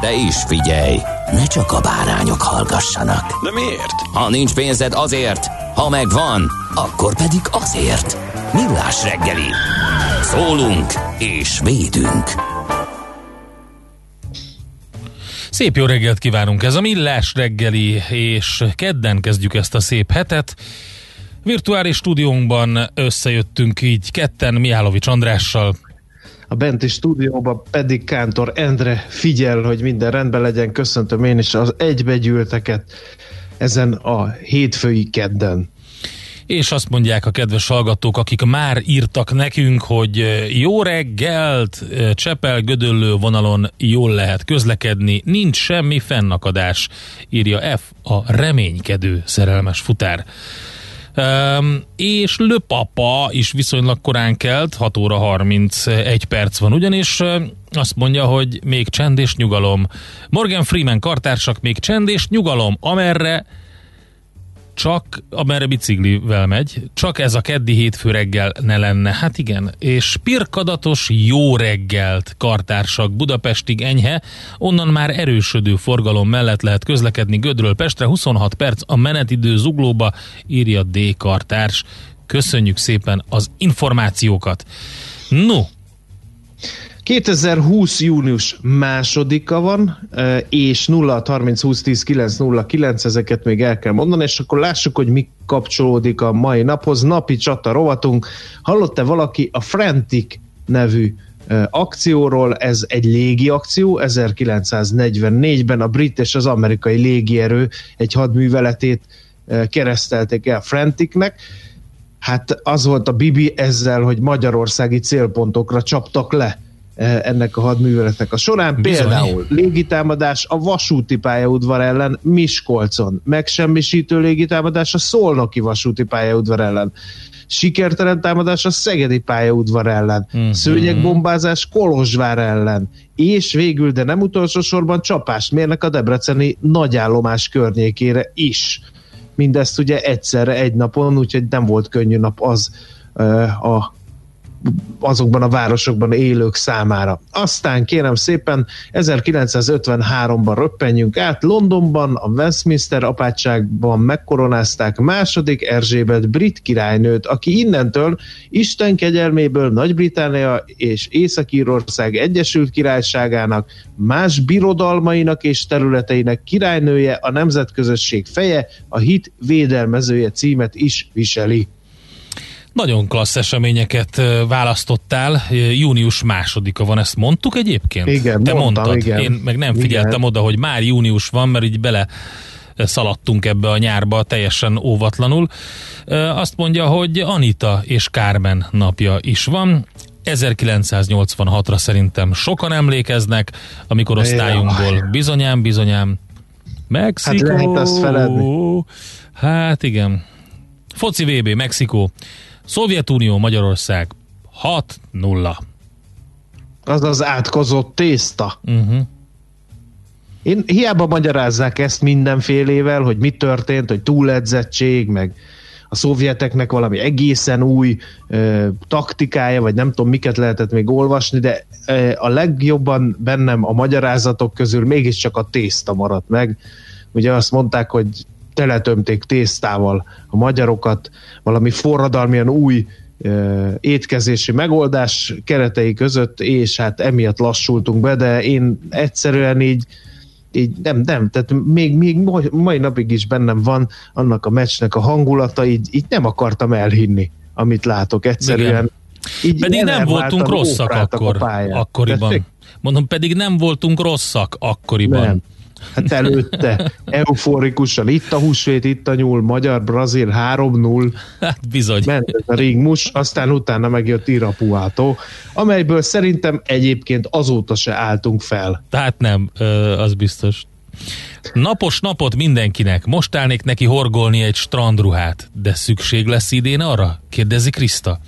De is figyelj, ne csak a bárányok hallgassanak. De miért? Ha nincs pénzed azért, ha megvan, akkor pedig azért. Millás reggeli. Szólunk és védünk. Szép jó reggelt kívánunk! Ez a Millás reggeli, és kedden kezdjük ezt a szép hetet. Virtuális stúdiónkban összejöttünk így ketten Mihálovics Andrással. A benti stúdióban pedig Kántor Endre figyel, hogy minden rendben legyen. Köszöntöm én is az egybegyűlteket ezen a hétfői kedden. És azt mondják a kedves hallgatók, akik már írtak nekünk, hogy jó reggelt, Csepel Gödöllő vonalon jól lehet közlekedni, nincs semmi fennakadás, írja F, a reménykedő szerelmes futár. Um, és Löpapa is viszonylag korán kelt, 6 óra 31 perc van ugyanis, azt mondja, hogy még csend és nyugalom. Morgan Freeman kartársak, még csend és nyugalom, amerre csak amerre biciklivel megy, csak ez a keddi hétfő reggel ne lenne. Hát igen, és pirkadatos jó reggelt kartársak Budapestig enyhe, onnan már erősödő forgalom mellett lehet közlekedni Gödről Pestre, 26 perc a menetidő zuglóba, írja D. kartárs. Köszönjük szépen az információkat. No, 2020. június másodika van, és 0 30 20 10 9 0 9, ezeket még el kell mondani, és akkor lássuk, hogy mi kapcsolódik a mai naphoz. Napi csata rovatunk. Hallott-e valaki a Frantic nevű akcióról, ez egy légi akció, 1944-ben a brit és az amerikai légierő egy hadműveletét keresztelték el Franticnek, hát az volt a Bibi ezzel, hogy magyarországi célpontokra csaptak le ennek a hadműveletnek a során. Bizony. Például légitámadás a vasúti pályaudvar ellen Miskolcon, megsemmisítő légitámadás a Szolnoki vasúti pályaudvar ellen, sikertelen támadás a Szegedi pályaudvar ellen, mm-hmm. szőnyegbombázás Kolozsvár ellen, és végül, de nem utolsó sorban csapást mérnek a debreceni nagyállomás környékére is. Mindezt ugye egyszerre, egy napon, úgyhogy nem volt könnyű nap az a azokban a városokban élők számára. Aztán kérem szépen 1953-ban röppenjünk át, Londonban a Westminster apátságban megkoronázták második Erzsébet brit királynőt, aki innentől Isten kegyelméből Nagy-Britannia és Észak-Írország Egyesült Királyságának más birodalmainak és területeinek királynője, a nemzetközösség feje, a hit védelmezője címet is viseli. Nagyon klassz eseményeket választottál. Június másodika van, ezt mondtuk egyébként? Igen, Te mondtam, mondtad. Igen. Én meg nem figyeltem igen. oda, hogy már június van, mert így bele szaladtunk ebbe a nyárba teljesen óvatlanul. Azt mondja, hogy Anita és Kármen napja is van. 1986-ra szerintem sokan emlékeznek, amikor osztályunkból bizonyám, bizonyám Mexikó. Hát lehet azt feledni. Hát igen. Foci VB, Mexikó. Szovjetunió, Magyarország 6-0. Az az átkozott tészta. Uh-huh. Én hiába magyarázzák ezt mindenfélével, hogy mi történt, hogy túledzettség, meg a szovjeteknek valami egészen új ö, taktikája, vagy nem tudom, miket lehetett még olvasni, de ö, a legjobban bennem a magyarázatok közül mégiscsak a tészta maradt meg. Ugye azt mondták, hogy teletömték tésztával a magyarokat, valami forradalmian új étkezési megoldás keretei között, és hát emiatt lassultunk be, de én egyszerűen így így nem, nem, tehát még, még mai napig is bennem van annak a meccsnek a hangulata, így, így nem akartam elhinni, amit látok egyszerűen. Igen. Így Pedig nem voltunk rosszak akkor, akkoriban. Mondom, pedig nem voltunk rosszak akkoriban. Nem. Hát előtte euforikusan, itt a húsvét, itt a nyúl, magyar-brazil 3-0. Hát bizony. Ment a ringmus, aztán utána megjött Irapuátó, amelyből szerintem egyébként azóta se álltunk fel. Tehát nem, az biztos. Napos napot mindenkinek. Most állnék neki horgolni egy strandruhát, de szükség lesz idén arra? Kérdezi Kriszta.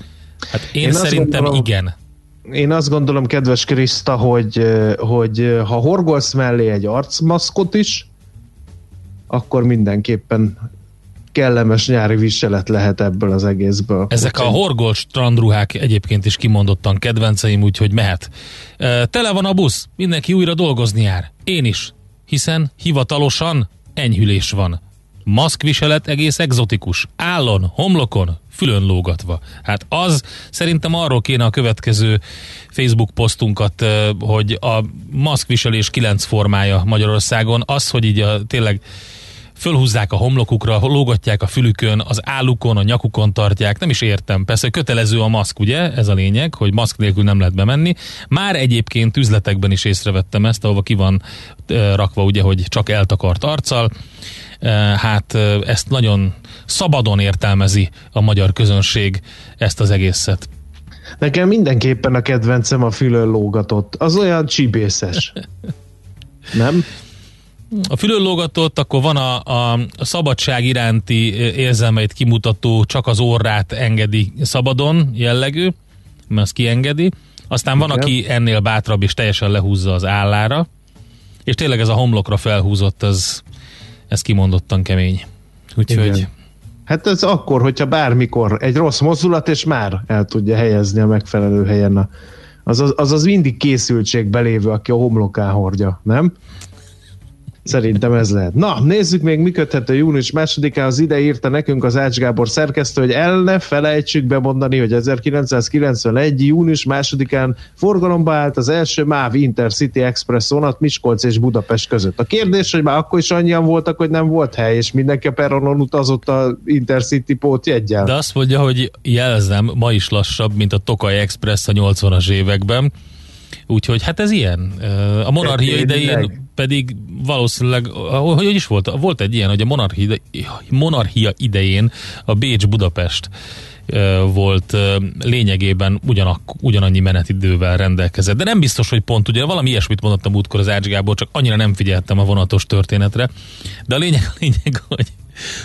Hát én, én szerintem gondolom, igen én azt gondolom, kedves Kriszta, hogy, hogy ha horgolsz mellé egy arcmaszkot is, akkor mindenképpen kellemes nyári viselet lehet ebből az egészből. Ezek a horgol strandruhák egyébként is kimondottan kedvenceim, úgyhogy mehet. Tele van a busz, mindenki újra dolgozni jár. Én is, hiszen hivatalosan enyhülés van. Maszkviselet egész egzotikus. Állon, homlokon, fülön lógatva. Hát az szerintem arról kéne a következő Facebook posztunkat, hogy a maszkviselés kilenc formája Magyarországon, az, hogy így a, tényleg fölhúzzák a homlokukra, lógatják a fülükön, az állukon, a nyakukon tartják, nem is értem. Persze kötelező a maszk, ugye? Ez a lényeg, hogy maszk nélkül nem lehet bemenni. Már egyébként üzletekben is észrevettem ezt, ahova ki van rakva, ugye, hogy csak eltakart arccal hát ezt nagyon szabadon értelmezi a magyar közönség ezt az egészet. Nekem mindenképpen a kedvencem a fülön lógatott. Az olyan csibészes. Nem? A fülön lógatott, akkor van a, a, szabadság iránti érzelmeit kimutató, csak az orrát engedi szabadon jellegű, mert azt kiengedi. Aztán van, Igen. aki ennél bátrabb és teljesen lehúzza az állára, és tényleg ez a homlokra felhúzott, az, ez kimondottan kemény. Úgyhogy... Igen. Hát ez akkor, hogyha bármikor egy rossz mozdulat, és már el tudja helyezni a megfelelő helyen a, az, az, az mindig készültség lévő, aki a homlokán hordja, nem? Szerintem ez lehet. Na, nézzük még, mi köthető június másodikán. Az ide írta nekünk az Ács Gábor szerkesztő, hogy el ne felejtsük bemondani, hogy 1991. június másodikán forgalomba állt az első MÁV Intercity Express vonat Miskolc és Budapest között. A kérdés, hogy már akkor is annyian voltak, hogy nem volt hely, és mindenki a peronon utazott a Intercity pótjegyen. De azt mondja, hogy jelzem, ma is lassabb, mint a Tokaj Express a 80-as években. Úgyhogy hát ez ilyen. A monarchia idején pedig valószínűleg, hogy is volt? Volt egy ilyen, hogy a monarchia, monarchia idején a Bécs-Budapest volt lényegében ugyanak, ugyanannyi menetidővel rendelkezett. De nem biztos, hogy pont, ugye valami ilyesmit mondottam útkor az Ács Gábor, csak annyira nem figyeltem a vonatos történetre. De a lényeg, a lényeg hogy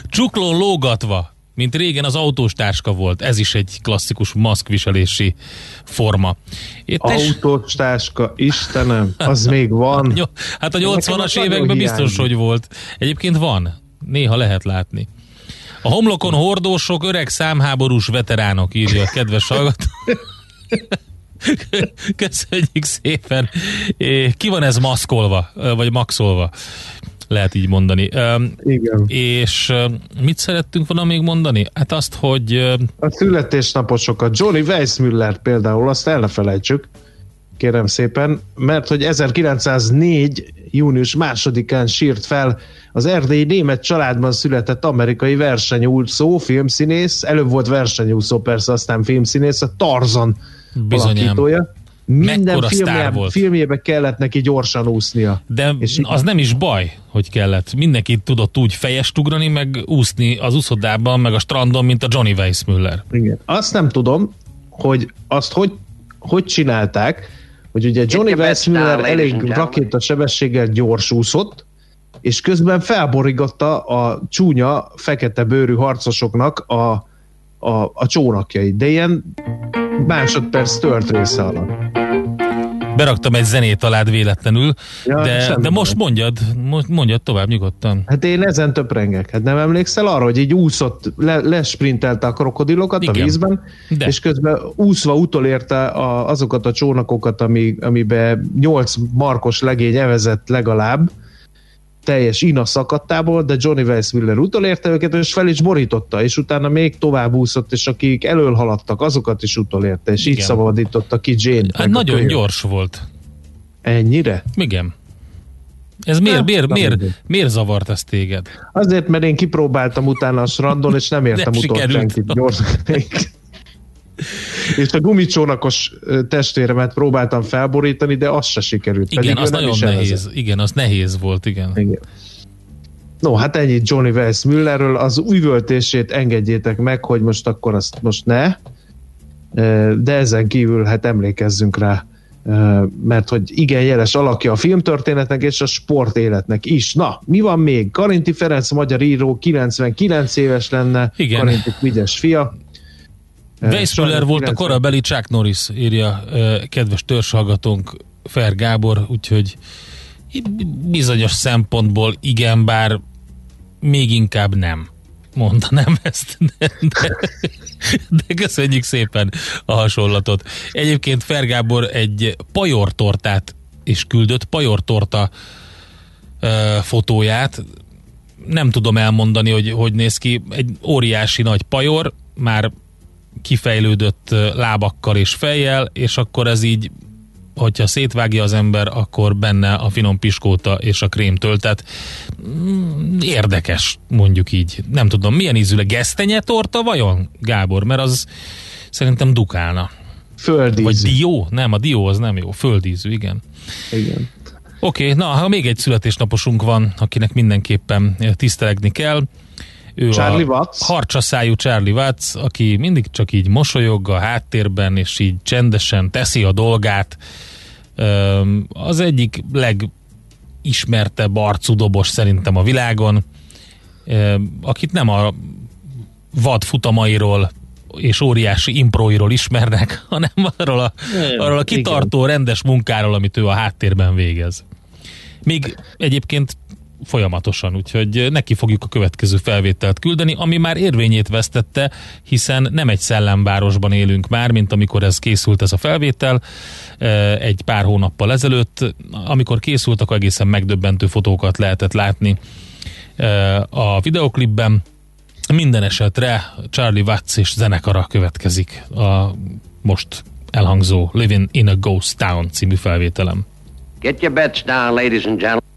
csuklón lógatva mint régen az autós táska volt. Ez is egy klasszikus maszkviselési forma. Itt autós táska, Istenem, az még van. Hát a 80-as években biztos, hogy volt. Egyébként van. Néha lehet látni. A homlokon hordósok, öreg számháborús veteránok, írja a kedves hallgató. Köszönjük szépen. Ki van ez maszkolva, vagy maxolva? Lehet így mondani. Igen. És mit szerettünk volna még mondani? Hát azt, hogy... A születésnaposokat. Johnny Weissmuller például, azt el ne felejtsük, kérem szépen, mert hogy 1904. június másodikán sírt fel az erdélyi német családban született amerikai versenyúszó, filmszínész, előbb volt versenyúszó persze, aztán filmszínész, a Tarzan Bizonyám. alakítója minden filmje, volt. filmjébe kellett neki gyorsan úsznia. De és az nem is baj, hogy kellett. Mindenki tudott úgy fejest ugrani, meg úszni az úszodában, meg a strandon, mint a Johnny Weissmuller. Igen. Azt nem tudom, hogy azt hogy, hogy csinálták, hogy ugye Johnny Weissmuller elég rakéta sebességgel gyors úszott, és közben felborigatta a csúnya, fekete bőrű harcosoknak a, a, a csónakjait. De ilyen másodperc tört része alatt. Beraktam egy zenét alád véletlenül, ja, de, de most mondjad, mondjad tovább nyugodtan. Hát én ezen töprengek. Hát nem emlékszel arra, hogy így úszott, le, lesprintelte a krokodilokat Igen. a vízben, de. és közben úszva utolérte a, azokat a csónakokat, ami, amiben nyolc markos legény evezett legalább, teljes ina szakadtából, de Johnny Weissmuller utolérte őket, és fel is borította, és utána még tovább úszott, és akik elől haladtak, azokat is utolérte, és Igen. így szabadította ki Jane. Hát nagyon gyors volt. Ennyire? Igen. Ez miért, miért, miért, miért zavart ez téged? Azért, mert én kipróbáltam utána a strandon, és nem értem utol senkit gyorsan. és a gumicsónakos testvéremet próbáltam felborítani, de az se sikerült. Igen, pedig az nagyon is nehéz. elvezet. Igen, az nehéz volt, igen. Igen. No, hát ennyi Johnny Wells Müllerről. Az üvöltését engedjétek meg, hogy most akkor azt most ne. De ezen kívül hát emlékezzünk rá, mert hogy igen jeles alakja a filmtörténetnek és a sportéletnek is. Na, mi van még? Karinti Ferenc, magyar író, 99 éves lenne, Igen. Karinti Vigyes fia. Weissmuller volt a 90 korabeli Chuck Norris, írja kedves törzshallgatónk Fer Gábor, úgyhogy bizonyos szempontból igen, bár még inkább nem mondanám ezt, de, de, de köszönjük szépen a hasonlatot. Egyébként Fer Gábor egy pajortortát is küldött, pajortorta ö, fotóját, nem tudom elmondani, hogy hogy néz ki, egy óriási nagy pajor, már kifejlődött lábakkal és fejjel, és akkor ez így, hogyha szétvágja az ember, akkor benne a finom piskóta és a krémtől, tehát mm, érdekes, mondjuk így. Nem tudom, milyen ízű, gesztenye torta vajon, Gábor? Mert az szerintem dukálna. Földízű. Vagy dió? Nem, a dió az nem jó. Földízű, igen. Igen. Oké, okay, na, ha még egy születésnaposunk van, akinek mindenképpen tisztelegni kell. Ő Charlie a Watts. harcsaszájú Charlie Watts, aki mindig csak így mosolyog a háttérben, és így csendesen teszi a dolgát. Az egyik legismertebb arcú dobos szerintem a világon, akit nem a vad futamairól és óriási improiról ismernek, hanem arról a, arról a kitartó, rendes munkáról, amit ő a háttérben végez. Még egyébként folyamatosan, úgyhogy neki fogjuk a következő felvételt küldeni, ami már érvényét vesztette, hiszen nem egy szellemvárosban élünk már, mint amikor ez készült ez a felvétel, eh, egy pár hónappal ezelőtt, amikor készült, akkor egészen megdöbbentő fotókat lehetett látni eh, a videoklipben, minden esetre Charlie Watts és zenekara következik a most elhangzó Living in a Ghost Town című felvételem. Get your bets down, ladies and gentlemen.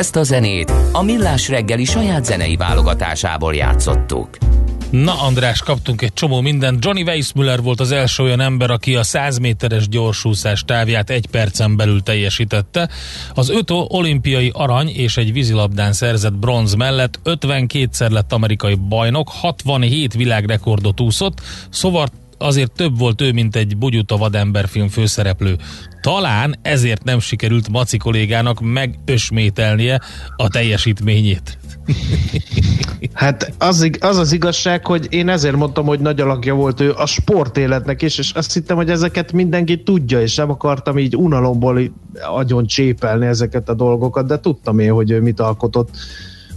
Ezt a zenét a Millás reggeli saját zenei válogatásából játszottuk. Na András, kaptunk egy csomó mindent. Johnny Weissmuller volt az első olyan ember, aki a 100 méteres gyorsúszás távját egy percen belül teljesítette. Az öt olimpiai arany és egy vízilabdán szerzett bronz mellett 52-szer lett amerikai bajnok, 67 világrekordot úszott, szóval azért több volt ő, mint egy bugyuta vademberfilm főszereplő. Talán ezért nem sikerült Maci kollégának megösmételnie a teljesítményét. Hát az, az az igazság, hogy én ezért mondtam, hogy nagy alakja volt ő a sportéletnek is, és azt hittem, hogy ezeket mindenki tudja, és nem akartam így unalomból agyon csépelni ezeket a dolgokat, de tudtam én, hogy ő mit alkotott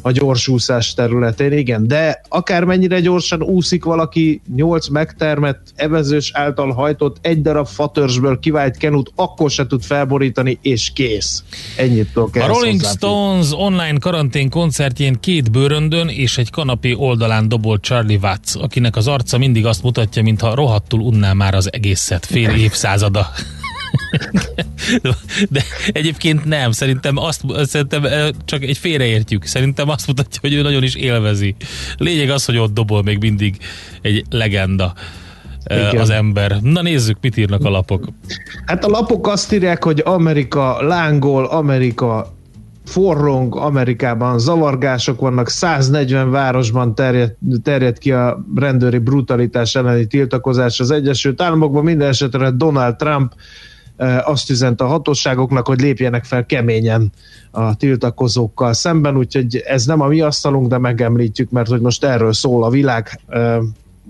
a gyorsúszás területén, igen, de akármennyire gyorsan úszik valaki, nyolc megtermett, evezős által hajtott, egy darab fatörzsből kivált kenut, akkor se tud felborítani, és kész. Ennyit tudok A Rolling. Stones online karantén koncertjén két bőröndön és egy kanapé oldalán dobolt Charlie Watts, akinek az arca mindig azt mutatja, mintha rohadtul unná már az egészet fél évszázada. De egyébként nem, szerintem azt szerintem csak egy félreértjük. Szerintem azt mutatja, hogy ő nagyon is élvezi. Lényeg az, hogy ott dobol még mindig egy legenda Igen. az ember. Na nézzük, mit írnak a lapok. Hát a lapok azt írják, hogy Amerika lángol, Amerika forrong, Amerikában zavargások vannak, 140 városban terjed, terjed ki a rendőri brutalitás elleni tiltakozás az Egyesült Államokban, minden esetre Donald Trump azt üzente a hatóságoknak, hogy lépjenek fel keményen a tiltakozókkal szemben, úgyhogy ez nem a mi asztalunk, de megemlítjük, mert hogy most erről szól a világ,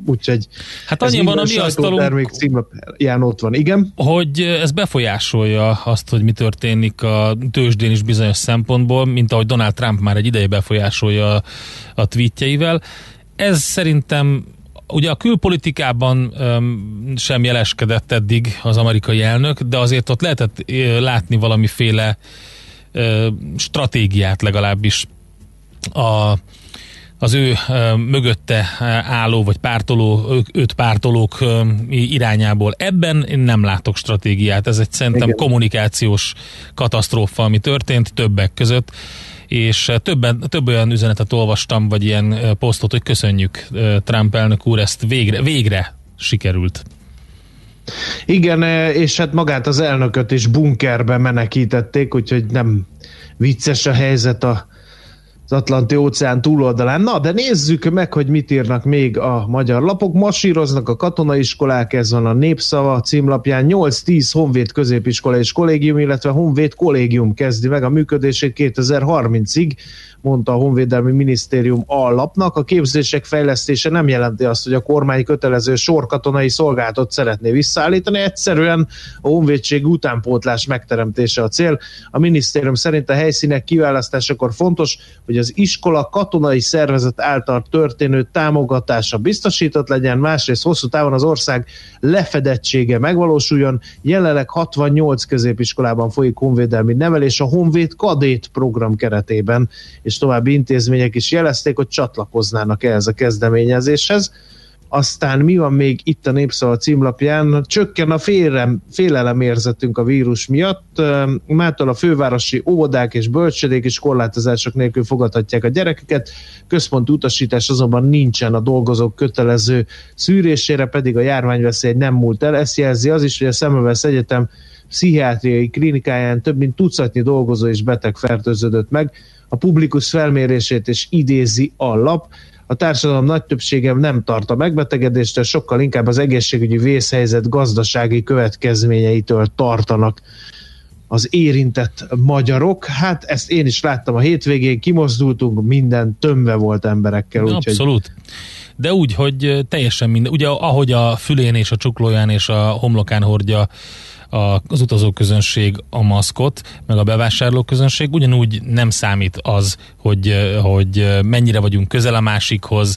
úgyhogy Hát annyiban a mi asztalunk, sajtótermék címlapján ott van, igen. hogy ez befolyásolja azt, hogy mi történik a tőzsdén is bizonyos szempontból, mint ahogy Donald Trump már egy ideje befolyásolja a, a tweetjeivel. Ez szerintem ugye a külpolitikában um, sem jeleskedett eddig az amerikai elnök, de azért ott lehetett ö, látni valamiféle ö, stratégiát legalábbis a az ő ö, mögötte álló vagy pártoló, ők- őt pártolók ö, irányából. Ebben én nem látok stratégiát. Ez egy szerintem Igen. kommunikációs katasztrófa, ami történt többek között és ö, többen, több olyan üzenetet olvastam, vagy ilyen ö, posztot, hogy köszönjük ö, Trump elnök úr, ezt végre, végre sikerült. Igen, eh, és hát magát az elnököt is bunkerbe menekítették, úgyhogy nem vicces a helyzet a az Atlanti óceán túloldalán. Na, de nézzük meg, hogy mit írnak még a magyar lapok. Masíroznak a katonaiskolák, ez van a Népszava címlapján. 8-10 Honvéd középiskola és kollégium, illetve Honvéd kollégium kezdi meg a működését 2030-ig, mondta a Honvédelmi Minisztérium allapnak. A képzések fejlesztése nem jelenti azt, hogy a kormány kötelező sorkatonai szolgálatot szeretné visszaállítani, egyszerűen a honvédség utánpótlás megteremtése a cél. A minisztérium szerint a helyszínek kiválasztásakor fontos, hogy az iskola katonai szervezet által történő támogatása biztosított legyen, másrészt hosszú távon az ország lefedettsége megvalósuljon. Jelenleg 68 középiskolában folyik honvédelmi nevelés a Honvéd Kadét program keretében, és további intézmények is jelezték, hogy csatlakoznának ehhez a kezdeményezéshez. Aztán mi van még itt a Népszava címlapján? Csökken a félelem, félelemérzetünk a vírus miatt. Mától a fővárosi óvodák és bölcsödék is korlátozások nélkül fogadhatják a gyerekeket. Központi utasítás azonban nincsen a dolgozók kötelező szűrésére, pedig a járványveszély nem múlt el. Ezt jelzi az is, hogy a Szemövesz Egyetem pszichiátriai klinikáján több mint tucatnyi dolgozó és beteg fertőződött meg. A publikus felmérését is idézi a lap. A társadalom nagy többsége nem tart a megbetegedéstől, sokkal inkább az egészségügyi vészhelyzet gazdasági következményeitől tartanak az érintett magyarok. Hát ezt én is láttam a hétvégén, kimozdultunk, minden tömve volt emberekkel. Úgyhogy Abszolút. De úgy, hogy teljesen minden, ugye ahogy a fülén és a csuklóján és a homlokán hordja az utazóközönség a maszkot, meg a bevásárlóközönség, ugyanúgy nem számít az, hogy, hogy mennyire vagyunk közel a másikhoz,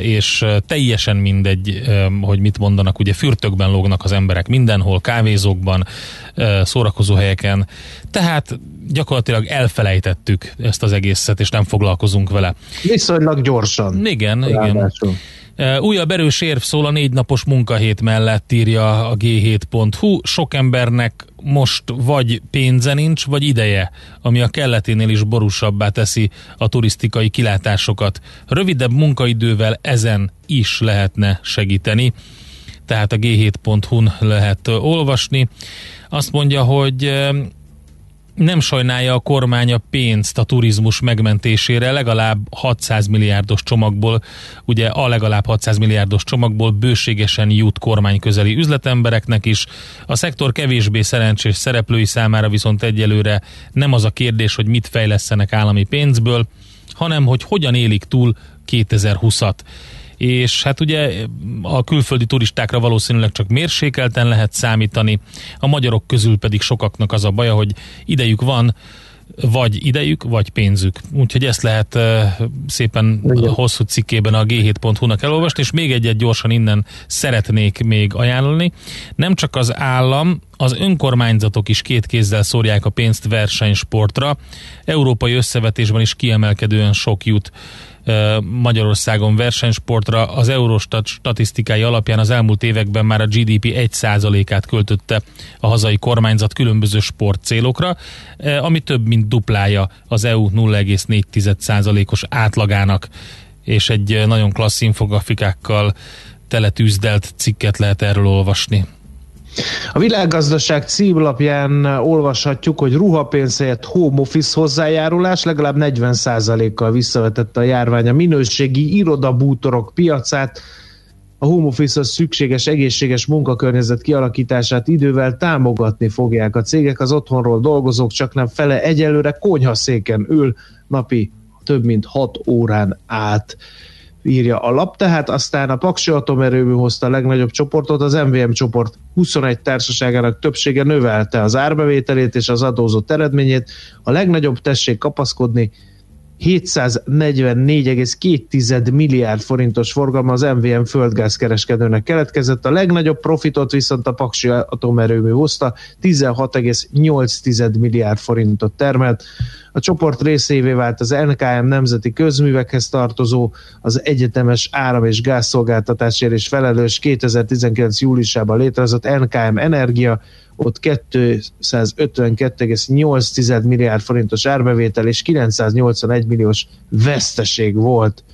és teljesen mindegy, hogy mit mondanak, ugye fürtökben lógnak az emberek mindenhol, kávézókban, szórakozóhelyeken, tehát gyakorlatilag elfelejtettük ezt az egészet, és nem foglalkozunk vele. viszonylag gyorsan. Igen, igen. Ráadásul. E, Újabb erős érv szól a négy napos munkahét mellett, írja a g7.hu. Sok embernek most vagy pénze nincs, vagy ideje, ami a kelleténél is borúsabbá teszi a turisztikai kilátásokat. Rövidebb munkaidővel ezen is lehetne segíteni tehát a g7.hu-n lehet olvasni. Azt mondja, hogy nem sajnálja a kormány a pénzt a turizmus megmentésére, legalább 600 milliárdos csomagból, ugye a legalább 600 milliárdos csomagból bőségesen jut kormány közeli üzletembereknek is. A szektor kevésbé szerencsés szereplői számára viszont egyelőre nem az a kérdés, hogy mit fejlesztenek állami pénzből, hanem hogy hogyan élik túl 2020-at és hát ugye a külföldi turistákra valószínűleg csak mérsékelten lehet számítani, a magyarok közül pedig sokaknak az a baja, hogy idejük van, vagy idejük, vagy pénzük. Úgyhogy ezt lehet szépen Igen. hosszú cikkében a g7.hu-nak elolvasni, és még egyet gyorsan innen szeretnék még ajánlani. Nem csak az állam, az önkormányzatok is két kézzel szórják a pénzt versenysportra. Európai összevetésben is kiemelkedően sok jut Magyarországon versenysportra. Az Eurostat statisztikái alapján az elmúlt években már a GDP 1%-át költötte a hazai kormányzat különböző sportcélokra, ami több mint duplája az EU 0,4%-os átlagának, és egy nagyon klassz infografikákkal teletűzdelt cikket lehet erről olvasni. A világgazdaság címlapján olvashatjuk, hogy ruhapénz helyett home office hozzájárulás legalább 40%-kal visszavetette a járvány a minőségi irodabútorok piacát, a home office szükséges egészséges munkakörnyezet kialakítását idővel támogatni fogják a cégek, az otthonról dolgozók csak nem fele egyelőre konyhaszéken ül napi több mint 6 órán át írja a lap, tehát aztán a Paksi Atomerőmű hozta a legnagyobb csoportot, az MVM csoport 21 társaságának többsége növelte az árbevételét és az adózott eredményét, a legnagyobb tessék kapaszkodni 744,2 milliárd forintos forgalma az MVM földgázkereskedőnek keletkezett, a legnagyobb profitot viszont a Paksi atomerőmű hozta, 16,8 milliárd forintot termelt. A csoport részévé vált az NKM nemzeti közművekhez tartozó, az egyetemes áram- és gázszolgáltatásért és felelős 2019. júliusában létrehozott NKM Energia, ott 252,8 milliárd forintos árbevétel és 981 milliós veszteség volt.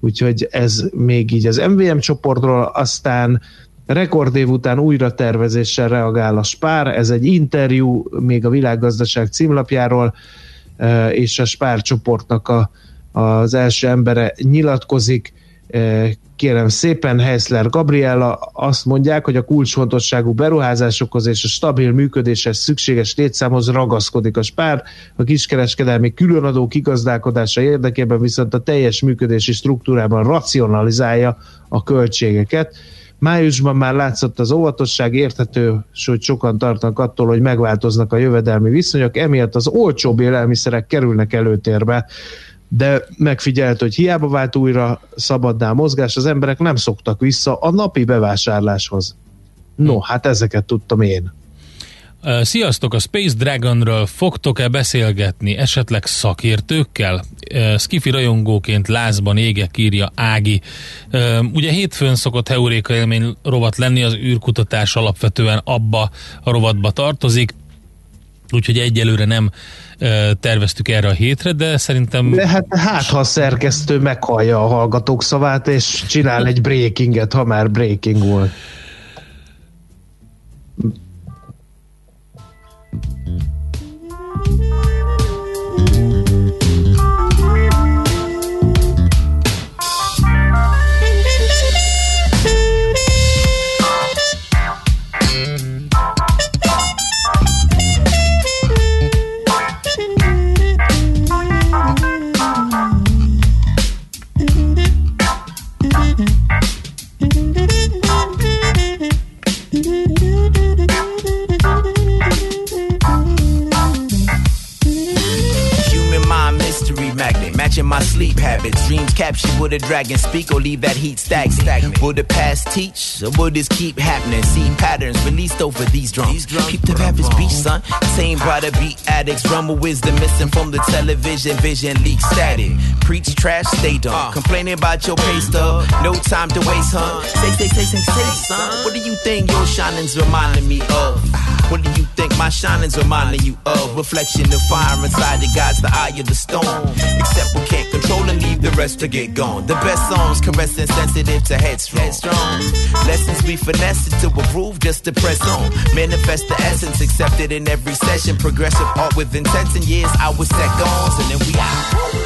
Úgyhogy ez még így az MVM csoportról, aztán rekordév után újra tervezéssel reagál a Spár, ez egy interjú még a világgazdaság címlapjáról, eh, és a Spár csoportnak a, az első embere nyilatkozik, kérem szépen, Heisler Gabriella azt mondják, hogy a kulcsfontosságú beruházásokhoz és a stabil működéshez szükséges létszámhoz ragaszkodik a spár, a kiskereskedelmi különadó kigazdálkodása érdekében viszont a teljes működési struktúrában racionalizálja a költségeket. Májusban már látszott az óvatosság, érthető, hogy sokan tartanak attól, hogy megváltoznak a jövedelmi viszonyok, emiatt az olcsóbb élelmiszerek kerülnek előtérbe de megfigyelt, hogy hiába vált újra szabaddá mozgás, az emberek nem szoktak vissza a napi bevásárláshoz. No, hm. hát ezeket tudtam én. Sziasztok, a Space Dragonről fogtok-e beszélgetni esetleg szakértőkkel? Skifi rajongóként lázban égek, írja Ági. Ugye hétfőn szokott Heuréka élmény rovat lenni, az űrkutatás alapvetően abba a rovatba tartozik, úgyhogy egyelőre nem terveztük erre a hétre, de szerintem... De hát, hát ha a szerkesztő meghallja a hallgatók szavát, és csinál egy breakinget, ha már breaking volt. Captured with a dragon speak or leave that heat stagnant. Will the past teach or will this keep happening? See patterns released over these drums. Keep the rappers beach, son. Same by the beat addicts. Rumble wisdom missing from the television. Vision leak static. Preach trash, stay dumb. Uh. Complaining about your pay stub, no time to waste, huh? Say, say, say, say, say, son. What do you think your shining's reminding me of? What do you think my shining's reminding you of? Reflection of fire inside the God's the eye of the storm. Except we can't control and leave the rest to get gone. The best songs caressing sensitive to headstrong. Lessons we finesse to a groove just to press on. Manifest the essence accepted in every session. Progressive art with intense and years I was set goals and then we out.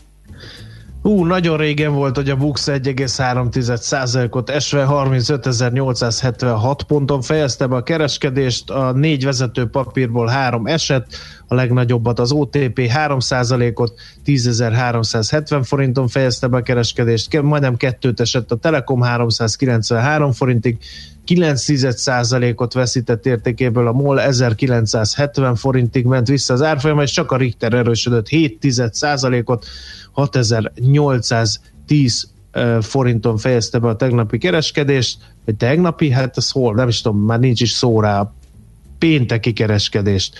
Hú, nagyon régen volt, hogy a Bux 1,3%-ot esve 35.876 ponton fejezte be a kereskedést, a négy vezető papírból három esett, a legnagyobbat az OTP 3%-ot, 10.370 forinton fejezte be a kereskedést, majdnem kettőt esett a Telekom 393 forintig, 9%-ot veszített értékéből a MOL 1970 forintig ment vissza az árfolyam, és csak a Richter erősödött 7%-ot, 6810 forinton fejezte be a tegnapi kereskedést, vagy tegnapi, hát ez hol, nem is tudom, már nincs is szó rá, pénteki kereskedést.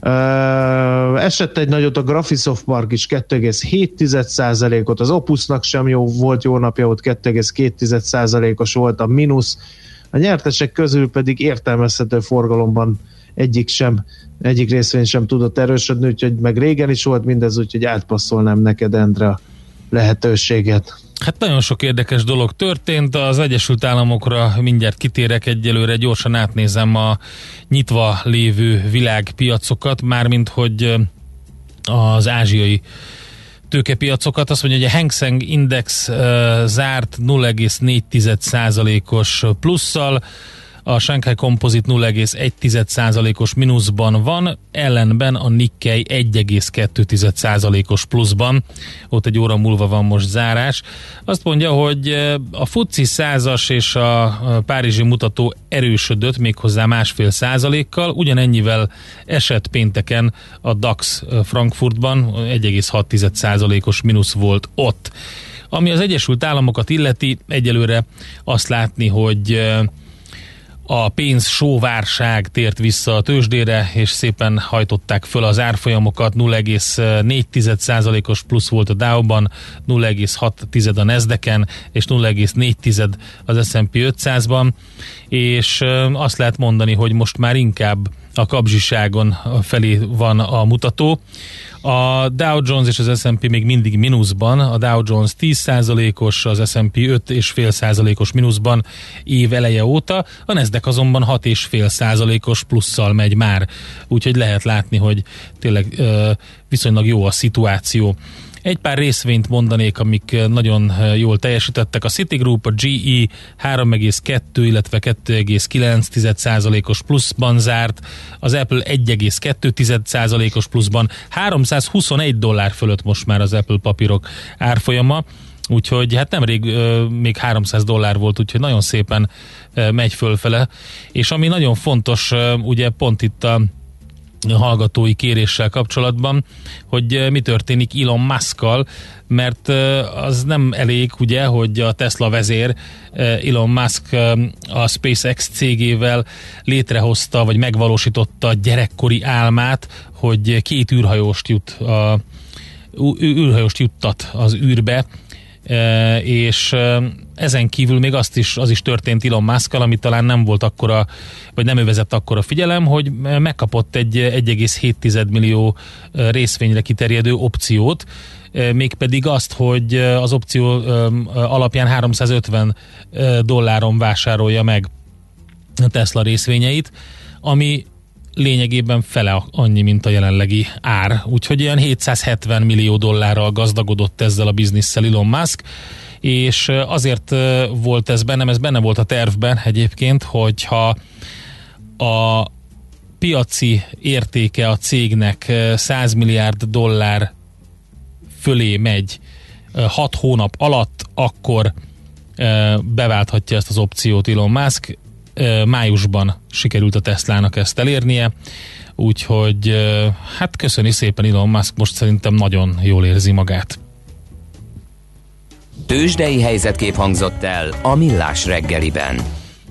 Uh, esett egy nagyot a Graphisoft Park is 2,7%-ot, az Opusnak sem jó volt jó napja, ott 2,2%-os volt a mínusz, a nyertesek közül pedig értelmezhető forgalomban egyik sem, egyik részvény sem tudott erősödni, úgyhogy meg régen is volt mindez, úgyhogy átpasszolnám neked, Endre, lehetőséget. Hát nagyon sok érdekes dolog történt, az Egyesült Államokra mindjárt kitérek egyelőre, gyorsan átnézem a nyitva lévő világpiacokat, mármint hogy az ázsiai tőkepiacokat. Azt mondja, hogy a Hang Seng Index zárt 0,4%-os plusszal, a Shanghai Composite 0,1%-os mínuszban van, ellenben a Nikkei 1,2%-os pluszban, ott egy óra múlva van most zárás. Azt mondja, hogy a FUCI százas és a Párizsi mutató erősödött méghozzá másfél százalékkal, ugyanennyivel esett pénteken a DAX Frankfurtban, 1,6%-os mínusz volt ott. Ami az Egyesült Államokat illeti, egyelőre azt látni, hogy a pénz sóvárság tért vissza a tőzsdére, és szépen hajtották föl az árfolyamokat, 0,4%-os plusz volt a Dow-ban, 0,6 a Nasdaq-en, és 0,4 az S&P 500-ban, és azt lehet mondani, hogy most már inkább a kapzsiságon felé van a mutató. A Dow Jones és az S&P még mindig mínuszban, a Dow Jones 10%-os, az S&P 5,5%-os mínuszban év eleje óta, a Nasdaq azonban 6,5%-os plusszal megy már, úgyhogy lehet látni, hogy tényleg viszonylag jó a szituáció. Egy pár részvényt mondanék, amik nagyon jól teljesítettek. A Citigroup, a GE 3,2, illetve 2,9%-os pluszban zárt, az Apple 1,2%-os pluszban, 321 dollár fölött most már az Apple papírok árfolyama, úgyhogy hát nemrég euh, még 300 dollár volt, úgyhogy nagyon szépen euh, megy fölfele, és ami nagyon fontos, euh, ugye pont itt a hallgatói kéréssel kapcsolatban, hogy mi történik Elon Muskkal, mert az nem elég, ugye, hogy a Tesla vezér Elon Musk a SpaceX cégével létrehozta, vagy megvalósította a gyerekkori álmát, hogy két űrhajóst jut a űrhajóst juttat az űrbe, és ezen kívül még azt is, az is történt Elon musk ami talán nem volt akkora, vagy nem övezett akkora figyelem, hogy megkapott egy 1,7 millió részvényre kiterjedő opciót, mégpedig azt, hogy az opció alapján 350 dolláron vásárolja meg Tesla részvényeit, ami lényegében fele annyi, mint a jelenlegi ár. Úgyhogy ilyen 770 millió dollárral gazdagodott ezzel a bizniszsel Elon Musk, és azért volt ez bennem, ez benne volt a tervben egyébként, hogyha a piaci értéke a cégnek 100 milliárd dollár fölé megy 6 hónap alatt, akkor beválthatja ezt az opciót Elon Musk. Májusban sikerült a Teslának ezt elérnie, úgyhogy hát köszöni szépen Elon Musk, most szerintem nagyon jól érzi magát. Tőzsdei helyzetkép hangzott el a Millás reggeliben.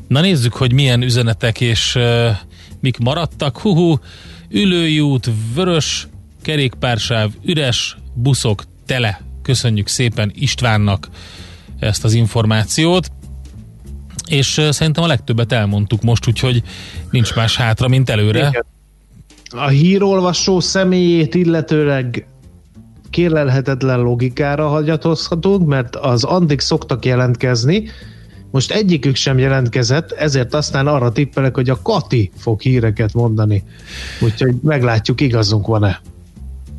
Na nézzük, hogy milyen üzenetek és uh, mik maradtak. Huhu, ülői út, vörös, kerékpársáv, üres, buszok tele. Köszönjük szépen Istvánnak ezt az információt. És szerintem a legtöbbet elmondtuk most, úgyhogy nincs más hátra, mint előre. Igen. A hírolvasó személyét illetőleg kérlelhetetlen logikára hagyatozhatunk, mert az addig szoktak jelentkezni, most egyikük sem jelentkezett, ezért aztán arra tippelek, hogy a Kati fog híreket mondani. Úgyhogy meglátjuk, igazunk van-e.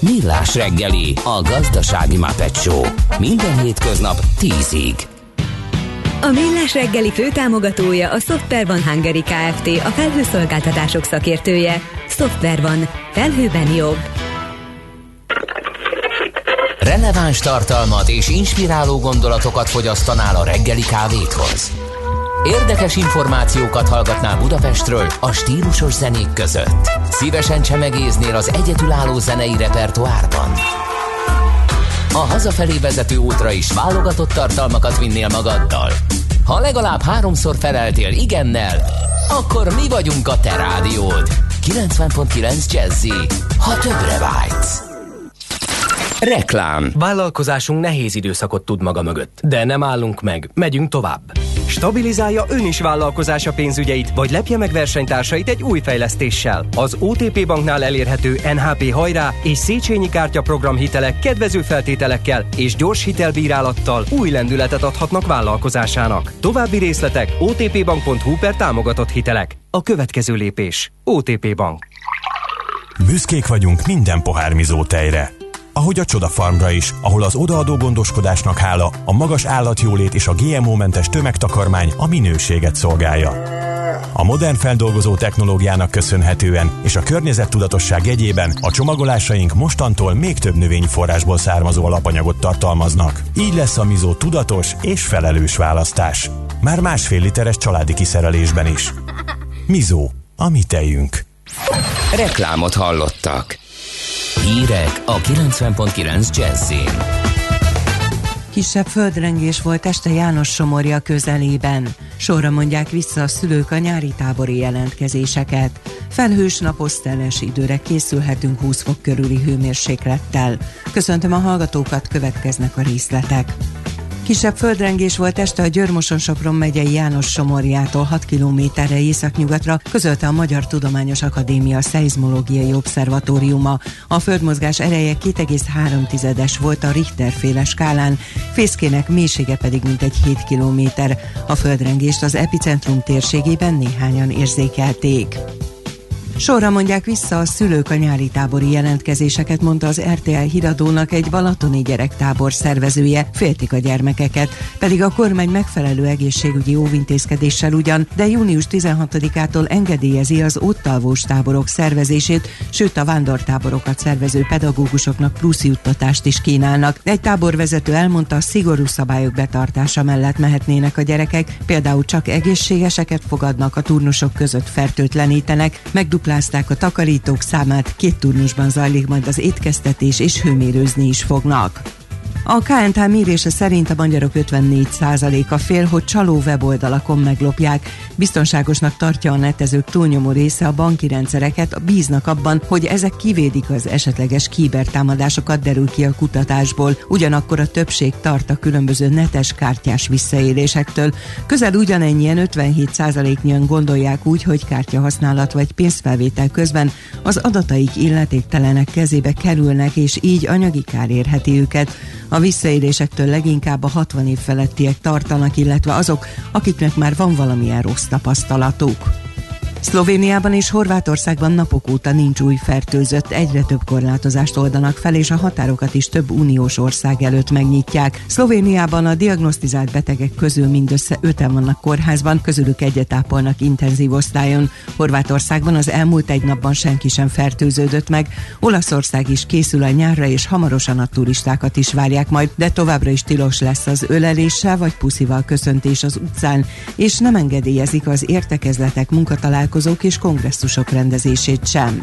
Millás reggeli, a gazdasági Muppet Show. Minden hétköznap 10-ig. A Millás reggeli főtámogatója a Software One Hungary Kft. A felhőszolgáltatások szakértője. Software One. Felhőben jobb. Releváns tartalmat és inspiráló gondolatokat fogyasztanál a reggeli kávéthoz. Érdekes információkat hallgatnál Budapestről a stílusos zenék között. Szívesen csemegéznél az egyedülálló zenei repertoárban. A hazafelé vezető útra is válogatott tartalmakat vinnél magaddal. Ha legalább háromszor feleltél igennel, akkor mi vagyunk a te rádiód. 90.9 Jazzy, ha többre vágysz. Reklám Vállalkozásunk nehéz időszakot tud maga mögött, de nem állunk meg, megyünk tovább. Stabilizálja ön is vállalkozása pénzügyeit, vagy lepje meg versenytársait egy új fejlesztéssel. Az OTP Banknál elérhető NHP hajrá és Széchenyi kártya program hitelek kedvező feltételekkel és gyors hitelbírálattal új lendületet adhatnak vállalkozásának. További részletek otpbank.hu per támogatott hitelek. A következő lépés. OTP Bank. Büszkék vagyunk minden pohármizó tejre ahogy a Csoda Farmra is, ahol az odaadó gondoskodásnak hála, a magas állatjólét és a GMO-mentes tömegtakarmány a minőséget szolgálja. A modern feldolgozó technológiának köszönhetően és a környezettudatosság jegyében a csomagolásaink mostantól még több növényi forrásból származó alapanyagot tartalmaznak. Így lesz a mizó tudatos és felelős választás. Már másfél literes családi kiszerelésben is. Mizó, a mi tejünk. Reklámot hallottak. Hírek a 90.9 Jazzin. Kisebb földrengés volt este János Somorja közelében. Sorra mondják vissza a szülők a nyári tábori jelentkezéseket. Felhős napos teles időre készülhetünk 20 fok körüli hőmérséklettel. Köszöntöm a hallgatókat, következnek a részletek. Kisebb földrengés volt este a Györmoson-Sopron megyei János Somorjától 6 kilométerre északnyugatra, közölte a Magyar Tudományos Akadémia Szeizmológiai Obszervatóriuma. A földmozgás ereje 2,3-es volt a Richter féle skálán, fészkének mélysége pedig mintegy 7 kilométer. A földrengést az epicentrum térségében néhányan érzékelték. Sorra mondják vissza a szülők a nyári tábori jelentkezéseket, mondta az RTL híradónak egy balatoni gyerektábor szervezője, féltik a gyermekeket, pedig a kormány megfelelő egészségügyi óvintézkedéssel ugyan, de június 16-ától engedélyezi az ottalvós táborok szervezését, sőt a vándortáborokat szervező pedagógusoknak plusz juttatást is kínálnak. Egy táborvezető elmondta, szigorú szabályok betartása mellett mehetnének a gyerekek, például csak egészségeseket fogadnak, a turnusok között fertőtlenítenek, megdupl megduplázták a takarítók számát, két turnusban zajlik majd az étkeztetés és hőmérőzni is fognak. A KNT mérése szerint a magyarok 54%-a fél, hogy csaló weboldalakon meglopják. Biztonságosnak tartja a netezők túlnyomó része a banki rendszereket, bíznak abban, hogy ezek kivédik az esetleges kibertámadásokat, derül ki a kutatásból. Ugyanakkor a többség tart a különböző netes kártyás visszaélésektől. Közel ugyanennyien 57%-nyian gondolják úgy, hogy kártyahasználat vagy pénzfelvétel közben az adataik illetéktelenek kezébe kerülnek, és így anyagi kár érheti őket. A visszaélésektől leginkább a 60 év felettiek tartanak, illetve azok, akiknek már van valamilyen rossz tapasztalatuk. Szlovéniában és Horvátországban napok óta nincs új fertőzött, egyre több korlátozást oldanak fel, és a határokat is több uniós ország előtt megnyitják. Szlovéniában a diagnosztizált betegek közül mindössze öten vannak kórházban, közülük egyet ápolnak intenzív osztályon. Horvátországban az elmúlt egy napban senki sem fertőződött meg. Olaszország is készül a nyárra, és hamarosan a turistákat is várják majd, de továbbra is tilos lesz az öleléssel vagy puszival köszöntés az utcán, és nem engedélyezik az értekezletek munkatalálkozók találkozók és kongresszusok rendezését sem.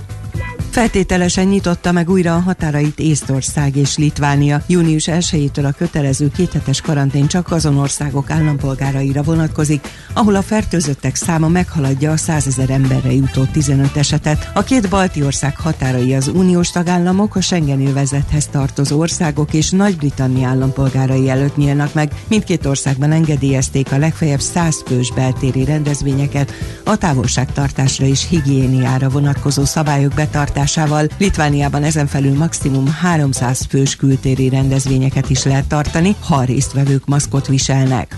Feltételesen nyitotta meg újra a határait Észtország és Litvánia. Június 1-től a kötelező kéthetes karantén csak azon országok állampolgáraira vonatkozik, ahol a fertőzöttek száma meghaladja a 100 ezer emberre jutó 15 esetet. A két balti ország határai az uniós tagállamok, a Schengen övezethez tartozó országok és Nagy-Britannia állampolgárai előtt nyílnak meg. Mindkét országban engedélyezték a legfeljebb 100 fős beltéri rendezvényeket, a távolságtartásra és higiéniára vonatkozó szabályok betartásával. Litvániában ezen felül maximum 300 fős kültéri rendezvényeket is lehet tartani, ha a résztvevők maszkot viselnek.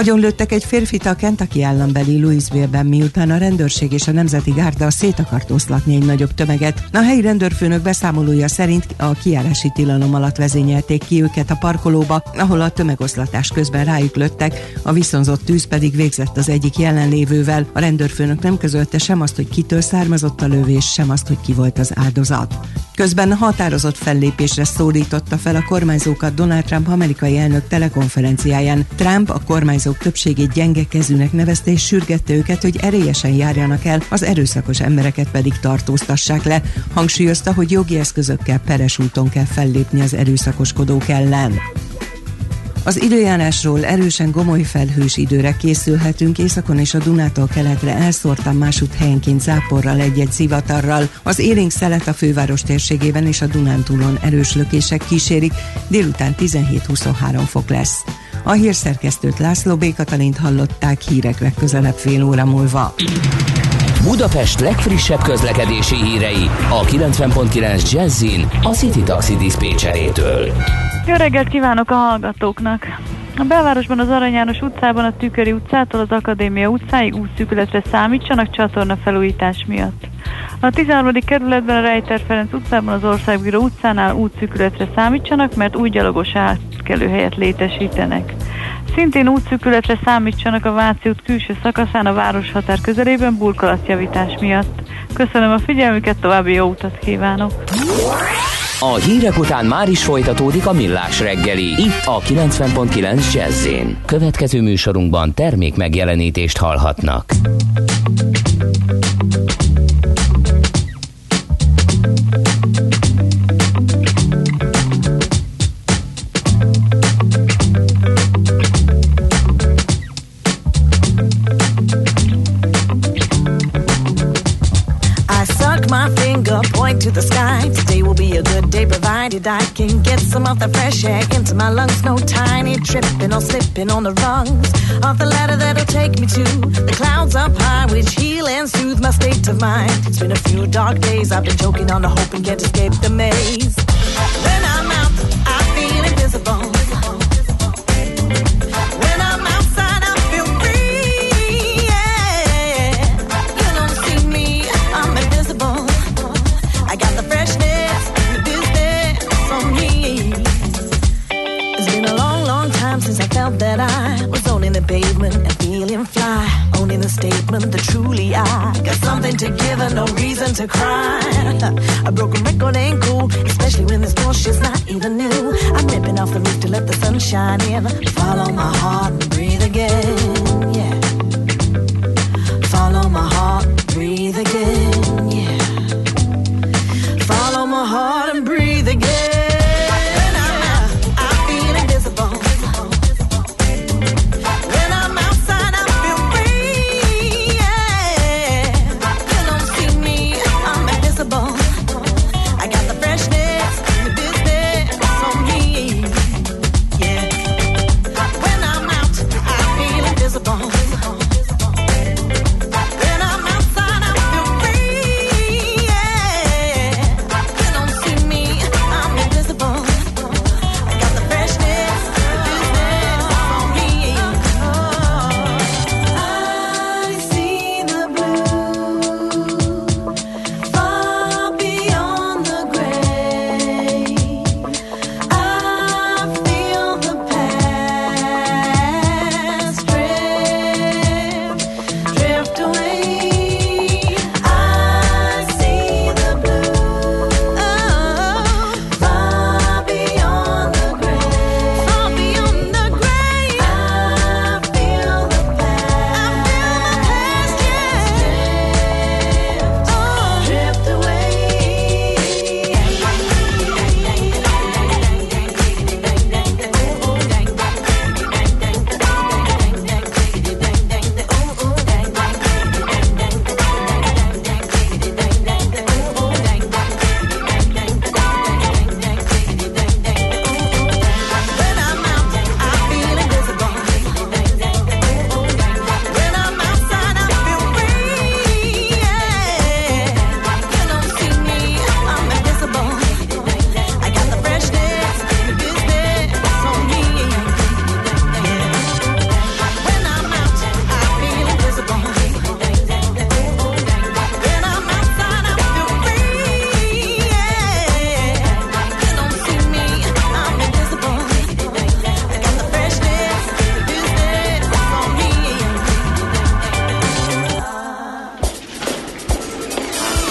Agyonlőttek egy férfit a Kentucky állambeli Louisville-ben, miután a rendőrség és a Nemzeti Gárda szét akart oszlatni egy nagyobb tömeget. A helyi rendőrfőnök beszámolója szerint a kiárási tilalom alatt vezényelték ki őket a parkolóba, ahol a tömegoszlatás közben rájuk lőttek, a viszonzott tűz pedig végzett az egyik jelenlévővel. A rendőrfőnök nem közölte sem azt, hogy kitől származott a lövés, sem azt, hogy ki volt az áldozat. Közben határozott fellépésre szólította fel a kormányzókat Donald Trump amerikai elnök telekonferenciáján. Trump a kormányzók többségét gyenge kezűnek nevezte és sürgette őket, hogy erélyesen járjanak el, az erőszakos embereket pedig tartóztassák le. Hangsúlyozta, hogy jogi eszközökkel peres úton kell fellépni az erőszakoskodók ellen. Az időjárásról erősen gomoly felhős időre készülhetünk, északon és a Dunától keletre elszórtan másút helyenként záporral egy-egy szivatarral. Az élénk szelet a főváros térségében és a Dunántúlon erős lökések kísérik, délután 17-23 fok lesz. A hírszerkesztőt László B. Katalint hallották hírek legközelebb fél óra múlva. Budapest legfrissebb közlekedési hírei a 90.9 Jazzin a City Taxi Dispécsejétől. Jó reggelt kívánok a hallgatóknak! A belvárosban az Arany János utcában a Tüköri utcától az Akadémia utcáig útszűkületre számítsanak csatorna felújítás miatt. A 13. kerületben a Rejter Ferenc utcában az Országbíró utcánál útszűkületre számítsanak, mert új gyalogos átkelőhelyet létesítenek. Szintén útszűkületre számítsanak a Váci út külső szakaszán a városhatár közelében burkolatjavítás miatt. Köszönöm a figyelmüket, további jó utat kívánok! A hírek után már is folytatódik a millás reggeli. Itt a 90.9 jazz Következő műsorunkban termék megjelenítést hallhatnak. To the sky. Today will be a good day, provided I can get some of the fresh air into my lungs. No tiny tripping or slipping on the rungs of the ladder that'll take me to the clouds up high, which heal and soothe my state of mind. It's been a few dark days. I've been choking on the hope and can't escape the maze.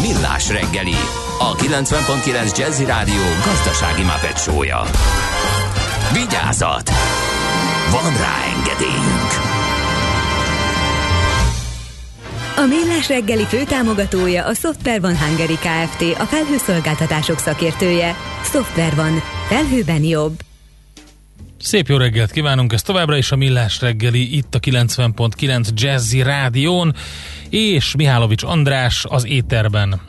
Millás reggeli, a 90.9 Jazzy Rádió gazdasági mapetsója. Vigyázat! Van rá engedélyünk! A Millás reggeli főtámogatója a Software van Hungary Kft. A felhőszolgáltatások szakértője. Software van. Felhőben jobb. Szép jó reggelt kívánunk, ez továbbra is a Millás reggeli, itt a 90.9 Jazzy Rádión, és Mihálovics András az éterben.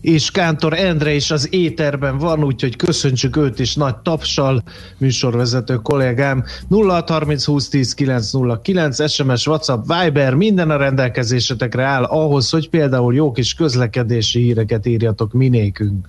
és Kántor Endre is az éterben van, úgyhogy köszöntsük őt is nagy tapsal, műsorvezető kollégám. 0630 20 10 909, SMS, WhatsApp, Viber, minden a rendelkezésetekre áll ahhoz, hogy például jó kis közlekedési híreket írjatok minékünk.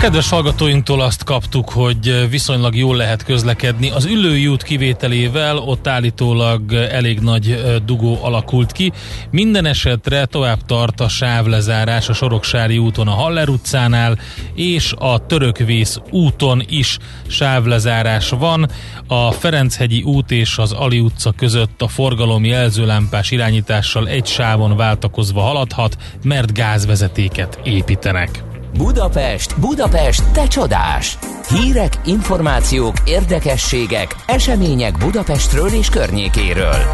kedves hallgatóinktól azt kaptuk, hogy viszonylag jól lehet közlekedni. Az ülői út kivételével ott állítólag elég nagy dugó alakult ki. Minden esetre tovább tart a sávlezárás a Soroksári úton a Haller utcánál, és a Törökvész úton is sávlezárás van. A Ferenchegyi út és az Ali utca között a forgalom jelzőlámpás irányítással egy sávon váltakozva haladhat, mert gázvezetéket építenek. Budapest, Budapest, te csodás! Hírek, információk, érdekességek, események Budapestről és környékéről.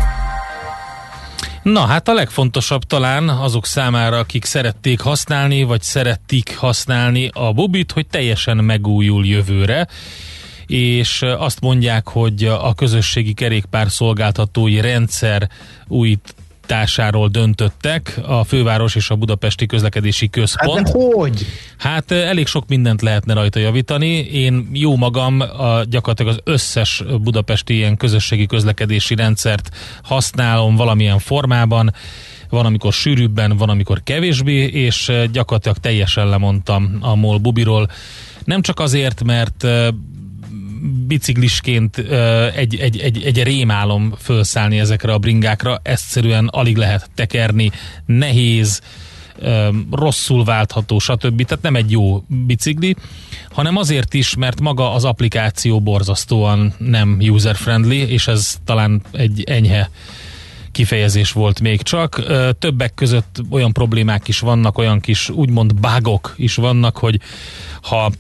Na hát a legfontosabb talán azok számára, akik szerették használni, vagy szerettik használni a Bobit, hogy teljesen megújul jövőre és azt mondják, hogy a közösségi kerékpár szolgáltatói rendszer újít tásáról döntöttek a főváros és a budapesti közlekedési központ. Hát de hogy? Hát eh, elég sok mindent lehetne rajta javítani. Én jó magam a, gyakorlatilag az összes budapesti ilyen közösségi közlekedési rendszert használom valamilyen formában. Van, amikor sűrűbben, van, amikor kevésbé, és eh, gyakorlatilag teljesen lemondtam a MOL Bubiról. Nem csak azért, mert eh, biciklisként egy, egy, egy, egy rémálom felszállni ezekre a bringákra, egyszerűen alig lehet tekerni, nehéz, rosszul váltható, stb. Tehát nem egy jó bicikli, hanem azért is, mert maga az applikáció borzasztóan nem user-friendly, és ez talán egy enyhe kifejezés volt még csak. Többek között olyan problémák is vannak, olyan kis úgymond bugok is vannak, hogy ha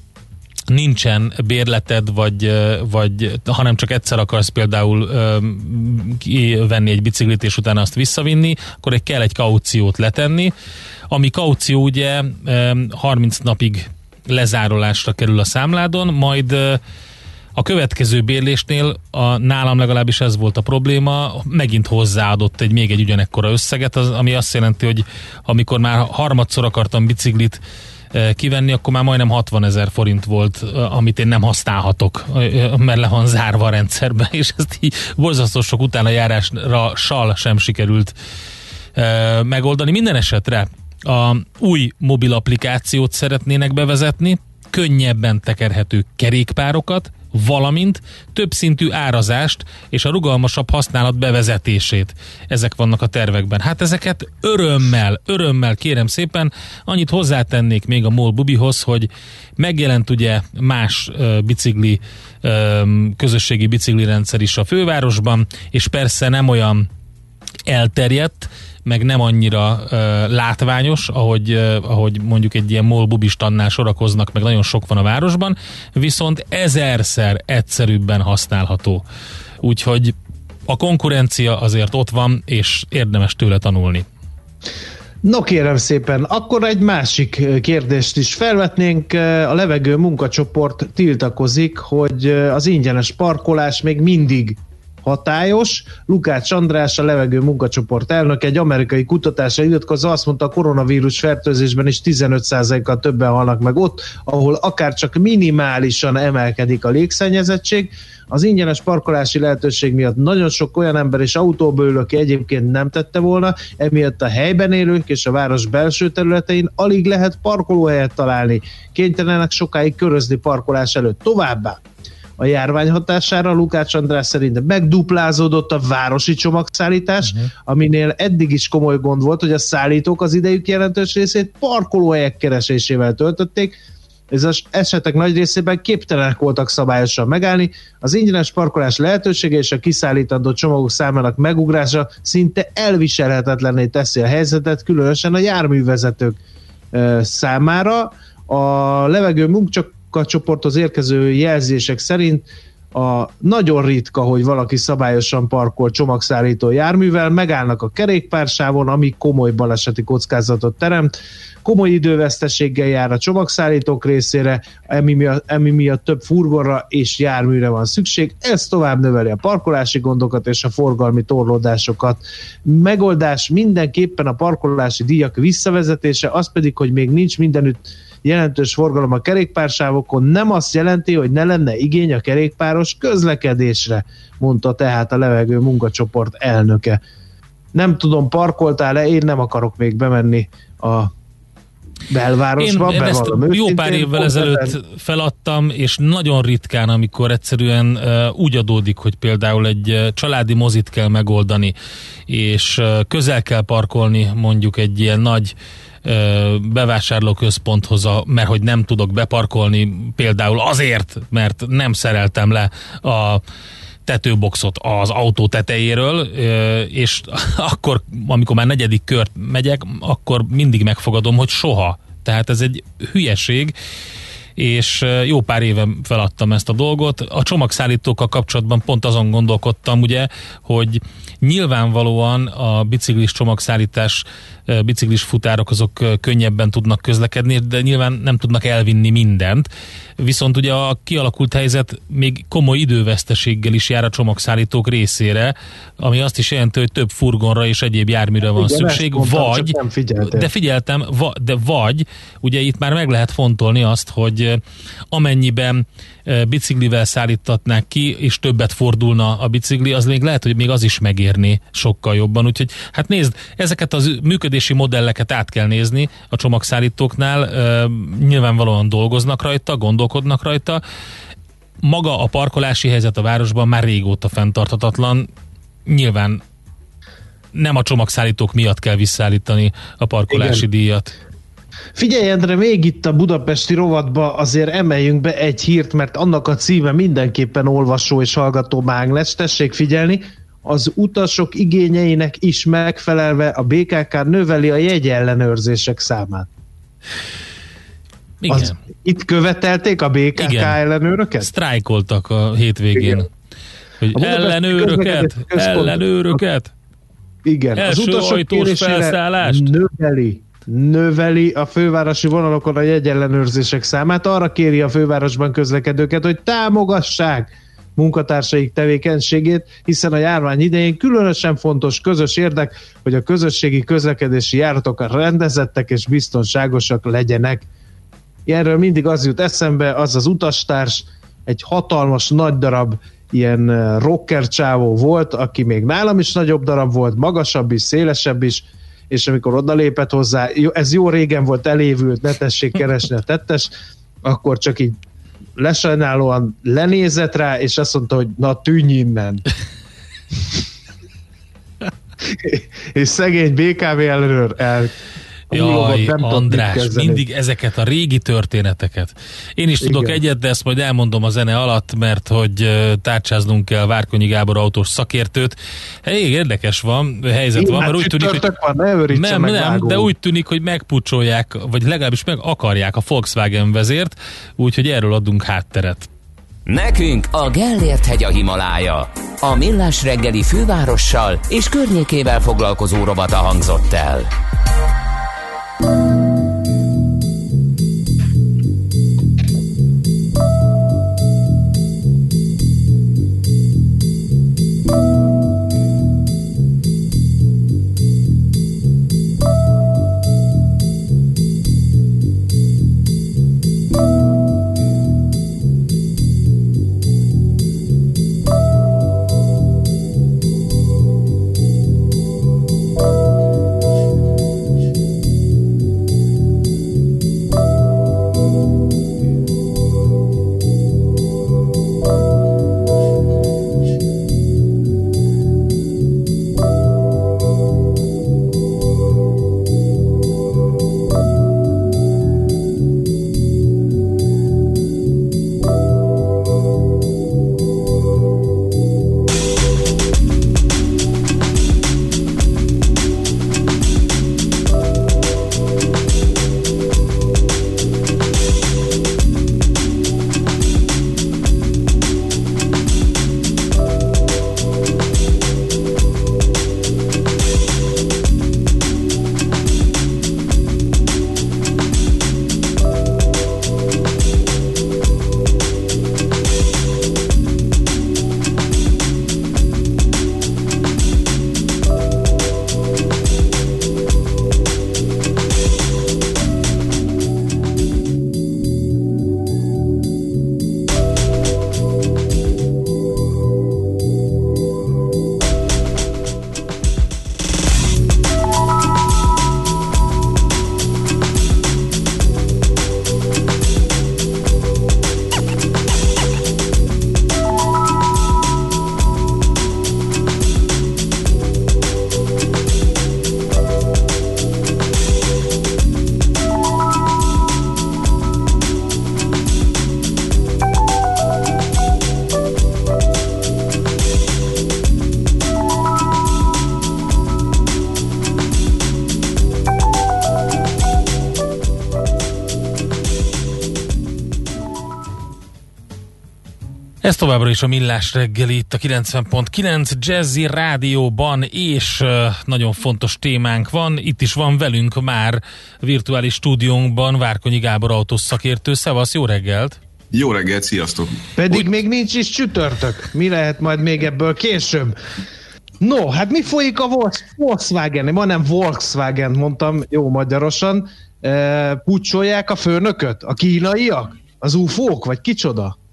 nincsen bérleted, vagy, vagy hanem csak egyszer akarsz például venni egy biciklit, és utána azt visszavinni, akkor egy kell egy kauciót letenni, ami kaució ugye 30 napig lezárolásra kerül a számládon, majd a következő bérlésnél a, nálam legalábbis ez volt a probléma, megint hozzáadott egy még egy ugyanekkora összeget, az, ami azt jelenti, hogy amikor már harmadszor akartam biciklit kivenni, akkor már majdnem 60 ezer forint volt, amit én nem használhatok, mert le van zárva a rendszerbe, és ezt így borzasztó sok utána járásra sal sem sikerült megoldani. Minden esetre a új mobil applikációt szeretnének bevezetni, könnyebben tekerhető kerékpárokat, valamint többszintű árazást és a rugalmasabb használat bevezetését. Ezek vannak a tervekben. Hát ezeket örömmel, örömmel kérem szépen. Annyit hozzátennék még a MOL Bubihoz, hogy megjelent ugye más uh, bicikli, uh, közösségi bicikli rendszer is a fővárosban, és persze nem olyan elterjedt, meg nem annyira uh, látványos, ahogy, uh, ahogy mondjuk egy ilyen MOL bubistannál sorakoznak, meg nagyon sok van a városban, viszont ezerszer egyszerűbben használható. Úgyhogy a konkurencia azért ott van, és érdemes tőle tanulni. No kérem szépen, akkor egy másik kérdést is felvetnénk. A levegő munkacsoport tiltakozik, hogy az ingyenes parkolás még mindig hatályos. Lukács András, a levegő munkacsoport elnök egy amerikai kutatásra iratkozva azt mondta, a koronavírus fertőzésben is 15%-kal többen halnak meg ott, ahol akár csak minimálisan emelkedik a légszennyezettség. Az ingyenes parkolási lehetőség miatt nagyon sok olyan ember és autóba ül, aki egyébként nem tette volna, emiatt a helyben élők és a város belső területein alig lehet parkolóhelyet találni. Kénytelenek sokáig körözni parkolás előtt. Továbbá a járvány hatására Lukács András szerint megduplázódott a városi csomagszállítás, uh-huh. aminél eddig is komoly gond volt, hogy a szállítók az idejük jelentős részét parkolóhelyek keresésével töltötték, ez az esetek nagy részében képtelenek voltak szabályosan megállni. Az ingyenes parkolás lehetősége és a kiszállítandó csomagok számának megugrása szinte elviselhetetlenné teszi a helyzetet, különösen a járművezetők számára. A levegő munkacsoporthoz érkező jelzések szerint a nagyon ritka, hogy valaki szabályosan parkol csomagszállító járművel, megállnak a kerékpársávon, ami komoly baleseti kockázatot teremt, komoly időveszteséggel jár a csomagszállítók részére, emi miatt, emi miatt több furgonra és járműre van szükség. Ez tovább növeli a parkolási gondokat és a forgalmi torlódásokat. Megoldás mindenképpen a parkolási díjak visszavezetése, az pedig, hogy még nincs mindenütt jelentős forgalom a kerékpársávokon, nem azt jelenti, hogy ne lenne igény a kerékpáros közlekedésre, mondta tehát a levegő munkacsoport elnöke. Nem tudom, parkoltál-e, én nem akarok még bemenni a belvárosba. Én, én ezt jó pár évvel ezelőtt feladtam, és nagyon ritkán, amikor egyszerűen uh, úgy adódik, hogy például egy uh, családi mozit kell megoldani, és uh, közel kell parkolni mondjuk egy ilyen nagy ö, bevásárlóközponthoz, a, mert hogy nem tudok beparkolni, például azért, mert nem szereltem le a tetőboxot az autó tetejéről, és akkor, amikor már negyedik kört megyek, akkor mindig megfogadom, hogy soha. Tehát ez egy hülyeség, és jó pár éve feladtam ezt a dolgot. A csomagszállítókkal kapcsolatban pont azon gondolkodtam, ugye, hogy nyilvánvalóan a biciklis csomagszállítás, biciklis futárok azok könnyebben tudnak közlekedni, de nyilván nem tudnak elvinni mindent. Viszont ugye a kialakult helyzet még komoly időveszteséggel is jár a csomagszállítók részére, ami azt is jelenti, hogy több furgonra és egyéb járműre van Igen, szükség, mondtam, vagy, nem figyeltél. de figyeltem, va, de vagy, ugye itt már meg lehet fontolni azt, hogy amennyiben eh, biciklivel szállítatnák ki, és többet fordulna a bicikli, az még lehet, hogy még az is megérni sokkal jobban. Úgyhogy hát nézd, ezeket az működési modelleket át kell nézni a csomagszállítóknál, eh, nyilvánvalóan dolgoznak rajta, gondolkodnak rajta. Maga a parkolási helyzet a városban már régóta fenntarthatatlan, nyilván nem a csomagszállítók miatt kell visszaállítani a parkolási Igen. díjat. Figyelj, Endre, még itt a budapesti rovatba azért emeljünk be egy hírt, mert annak a címe mindenképpen olvasó és hallgató mágnes. Tessék figyelni, az utasok igényeinek is megfelelve a BKK növeli a jegyellenőrzések számát. Igen. Az, itt követelték a BKK Igen. ellenőröket? Sztrájkoltak a hétvégén. Igen. Hogy A ellenőröket, ellenőröket. Igen, Első az utasok ajtós kérésére felszállást. növeli növeli a fővárosi vonalokon a jegyellenőrzések számát. Arra kéri a fővárosban közlekedőket, hogy támogassák munkatársaik tevékenységét, hiszen a járvány idején különösen fontos közös érdek, hogy a közösségi közlekedési járatok rendezettek és biztonságosak legyenek. Erről mindig az jut eszembe, az az utastárs, egy hatalmas nagy darab ilyen eh, rocker csávó volt, aki még nálam is nagyobb darab volt, magasabb is, szélesebb is, és amikor odalépett hozzá, ez jó régen volt elévült, ne tessék keresni a tettes, akkor csak így lesajnálóan lenézett rá, és azt mondta, hogy na tűnj innen. és szegény BKV ellenőr el Jaj, nem András, kezdeni. mindig ezeket a régi történeteket. Én is tudok Igen. egyet, de ezt majd elmondom a zene alatt, mert hogy tárcsáznunk kell Várkonyi Gábor autós szakértőt. Elég érdekes van, helyzet Igen, van, mert úgy tűnik, hogy van, ne nem, meg, nem, de úgy tűnik, hogy megpucsolják, vagy legalábbis meg akarják a Volkswagen vezért, úgyhogy erről adunk hátteret. Nekünk a Gellért hegy a Himalája. A Millás reggeli fővárossal és környékével foglalkozó rovata hangzott el. 嗯。Ez továbbra is a Millás reggeli itt a 90.9 Jazzy Rádióban, és nagyon fontos témánk van. Itt is van velünk már virtuális stúdiónkban Várkonyi Gábor autós szakértő. Szevasz, jó reggelt! Jó reggelt, sziasztok! Pedig Úgy... még nincs is csütörtök. Mi lehet majd még ebből később? No, hát mi folyik a Volkswagen? Ma nem Volkswagen mondtam jó magyarosan. E, pucsolják a főnököt? A kínaiak? Az ufók? Vagy kicsoda?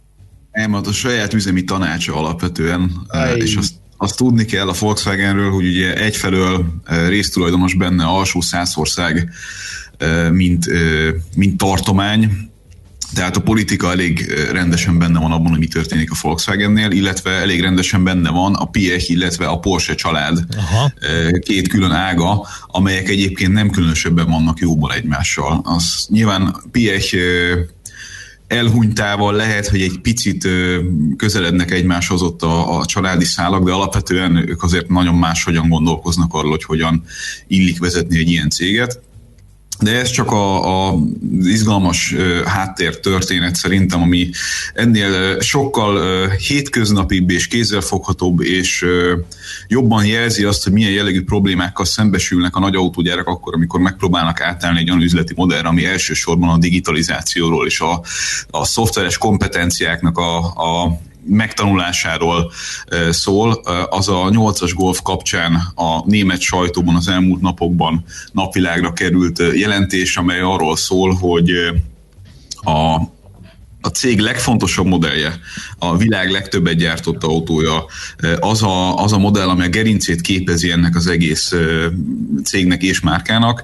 Nem, hát a saját üzemi tanácsa alapvetően, Ej. és azt, azt tudni kell a Volkswagenről, hogy ugye egyfelől résztulajdonos benne alsó százország, mint, mint tartomány, tehát a politika elég rendesen benne van abban, hogy mi történik a Volkswagennél, illetve elég rendesen benne van a Piech, illetve a Porsche család Aha. két külön ága, amelyek egyébként nem különösebben vannak jóból egymással. Az nyilván Piech elhunytával lehet, hogy egy picit közelednek egymáshoz ott a, a családi szálak, de alapvetően ők azért nagyon máshogyan gondolkoznak arról, hogy hogyan illik vezetni egy ilyen céget. De ez csak a, a izgalmas háttér történet szerintem, ami ennél sokkal hétköznapibb és kézzelfoghatóbb, és jobban jelzi azt, hogy milyen jellegű problémákkal szembesülnek a nagy autógyárak akkor, amikor megpróbálnak átállni egy olyan üzleti modellre, ami elsősorban a digitalizációról és a, a szoftveres kompetenciáknak a, a megtanulásáról szól. Az a 8-as golf kapcsán a német sajtóban az elmúlt napokban napvilágra került jelentés, amely arról szól, hogy a a cég legfontosabb modellje, a világ legtöbbet gyártott autója, az a, az a modell, ami a gerincét képezi ennek az egész cégnek és márkának,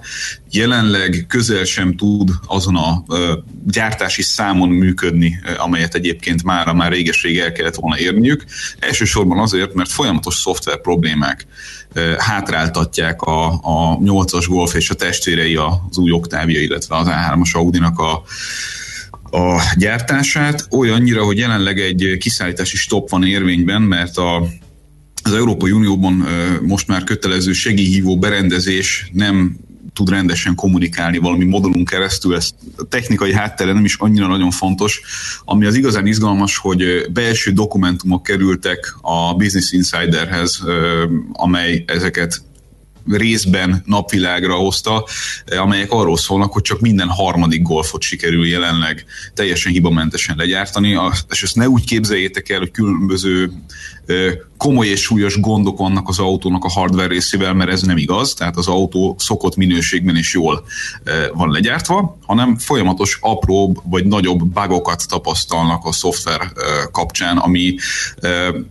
jelenleg közel sem tud azon a gyártási számon működni, amelyet egyébként már már réges-rég el kellett volna érniük. Elsősorban azért, mert folyamatos szoftver problémák hátráltatják a, a 8-as Golf és a testvérei az új Octavia, illetve az A3-as Audi-nak a a gyártását, olyannyira, hogy jelenleg egy kiszállítási stop van érvényben, mert a, az Európai Unióban most már kötelező segélyhívó berendezés nem tud rendesen kommunikálni valami modulunk keresztül, ez a technikai háttere nem is annyira nagyon fontos. Ami az igazán izgalmas, hogy belső dokumentumok kerültek a Business Insiderhez, amely ezeket részben napvilágra hozta, amelyek arról szólnak, hogy csak minden harmadik golfot sikerül jelenleg teljesen hibamentesen legyártani, és ezt ne úgy képzeljétek el, hogy különböző komoly és súlyos gondok vannak az autónak a hardware részével, mert ez nem igaz, tehát az autó szokott minőségben is jól van legyártva, hanem folyamatos apróbb vagy nagyobb bugokat tapasztalnak a szoftver kapcsán, ami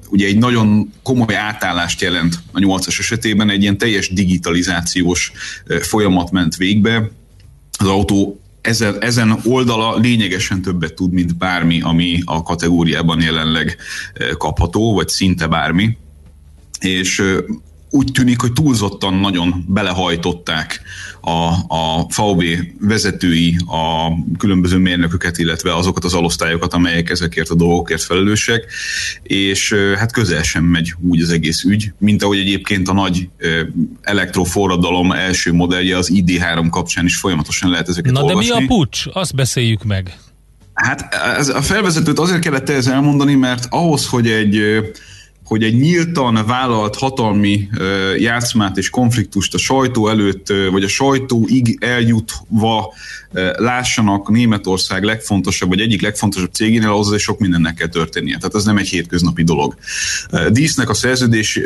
ugye egy nagyon komoly átállást jelent a 8-as esetében, egy ilyen teljes digitalizációs folyamat ment végbe, az autó ezen, ezen oldala lényegesen többet tud, mint bármi, ami a kategóriában jelenleg kapható, vagy szinte bármi. És úgy tűnik, hogy túlzottan nagyon belehajtották a, a VW vezetői a különböző mérnököket, illetve azokat az alosztályokat, amelyek ezekért a dolgokért felelősek, és hát közel sem megy úgy az egész ügy, mint ahogy egyébként a nagy elektroforradalom első modellje az ID3 kapcsán is folyamatosan lehet ezeket Na olvasni. de mi a pucs? Azt beszéljük meg. Hát ez a felvezetőt azért kellett ez elmondani, mert ahhoz, hogy egy hogy egy nyíltan vállalt hatalmi játszmát és konfliktust a sajtó előtt, vagy a sajtóig eljutva lássanak Németország legfontosabb, vagy egyik legfontosabb cégénél, ahhoz is sok mindennek kell történnie. Tehát ez nem egy hétköznapi dolog. Dísznek a szerződés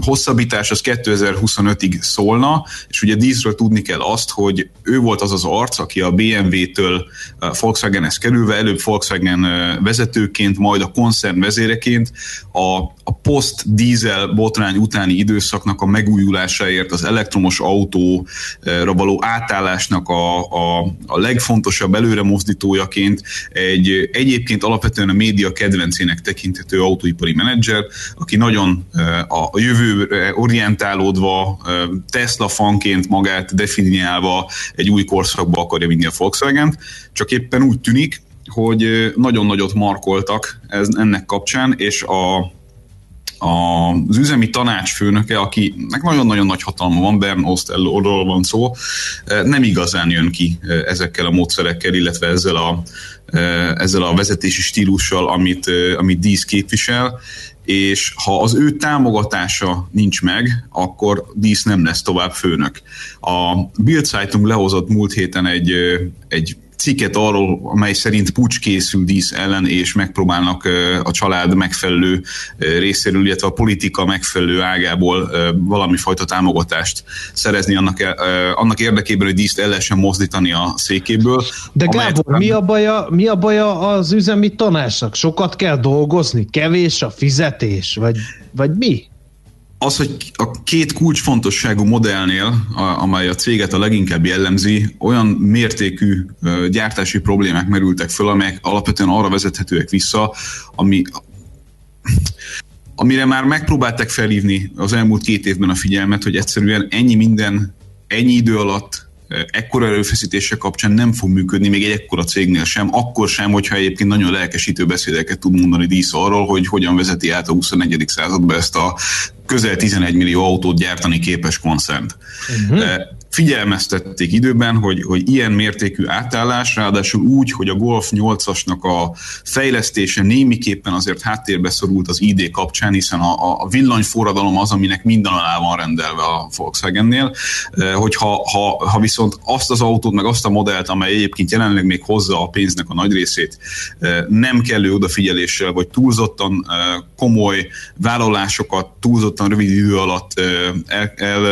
hosszabbítás az 2025-ig szólna, és ugye Díszről tudni kell azt, hogy ő volt az az arc, aki a BMW-től Volkswagen-hez kerülve, előbb Volkswagen vezetőként, majd a koncern vezéreként a, a post-dízel botrány utáni időszaknak a megújulásáért, az elektromos autóra való átállásnak a, a, a legfontosabb előre mozdítójaként egy egyébként alapvetően a média kedvencének tekinthető autóipari menedzser, aki nagyon a jövőre orientálódva, Tesla fanként magát definiálva egy új korszakba akarja vinni a Volkswagen, csak éppen úgy tűnik, hogy nagyon nagyot markoltak ez, ennek kapcsán, és a az üzemi tanácsfőnöke, akinek nagyon-nagyon nagy hatalma van, Bern Ostellóról van szó, nem igazán jön ki ezekkel a módszerekkel, illetve ezzel a, ezzel a vezetési stílussal, amit, amit Dísz képvisel, és ha az ő támogatása nincs meg, akkor Dísz nem lesz tovább főnök. A Bild Zeitung lehozott múlt héten egy, egy cikket arról, amely szerint pucs készül dísz ellen, és megpróbálnak a család megfelelő részéről, illetve a politika megfelelő ágából valami fajta támogatást szerezni annak, annak érdekében, hogy díszt el lehessen mozdítani a székéből. De Gábor, mi a, baja, mi a baja az üzemi tanácsnak? Sokat kell dolgozni? Kevés a fizetés? Vagy, vagy mi? Az, hogy a két kulcsfontosságú modellnél, amely a céget a leginkább jellemzi, olyan mértékű gyártási problémák merültek föl, amelyek alapvetően arra vezethetőek vissza, ami amire már megpróbálták felhívni az elmúlt két évben a figyelmet, hogy egyszerűen ennyi minden, ennyi idő alatt ekkora erőfeszítések kapcsán nem fog működni még egy ekkora cégnél sem, akkor sem, hogyha egyébként nagyon lelkesítő beszédeket tud mondani dísz arról, hogy hogyan vezeti át a 21. századba ezt a közel 11 millió autót gyártani képes koncernt. Uh-huh figyelmeztették időben, hogy, hogy ilyen mértékű átállás, ráadásul úgy, hogy a Golf 8-asnak a fejlesztése némiképpen azért háttérbe szorult az ID kapcsán, hiszen a, a villanyforradalom az, aminek minden alá van rendelve a Volkswagennél, eh, hogy ha, ha, ha viszont azt az autót, meg azt a modellt, amely egyébként jelenleg még hozza a pénznek a nagy részét, eh, nem kellő odafigyeléssel, vagy túlzottan eh, komoly vállalásokat túlzottan rövid idő alatt el, el,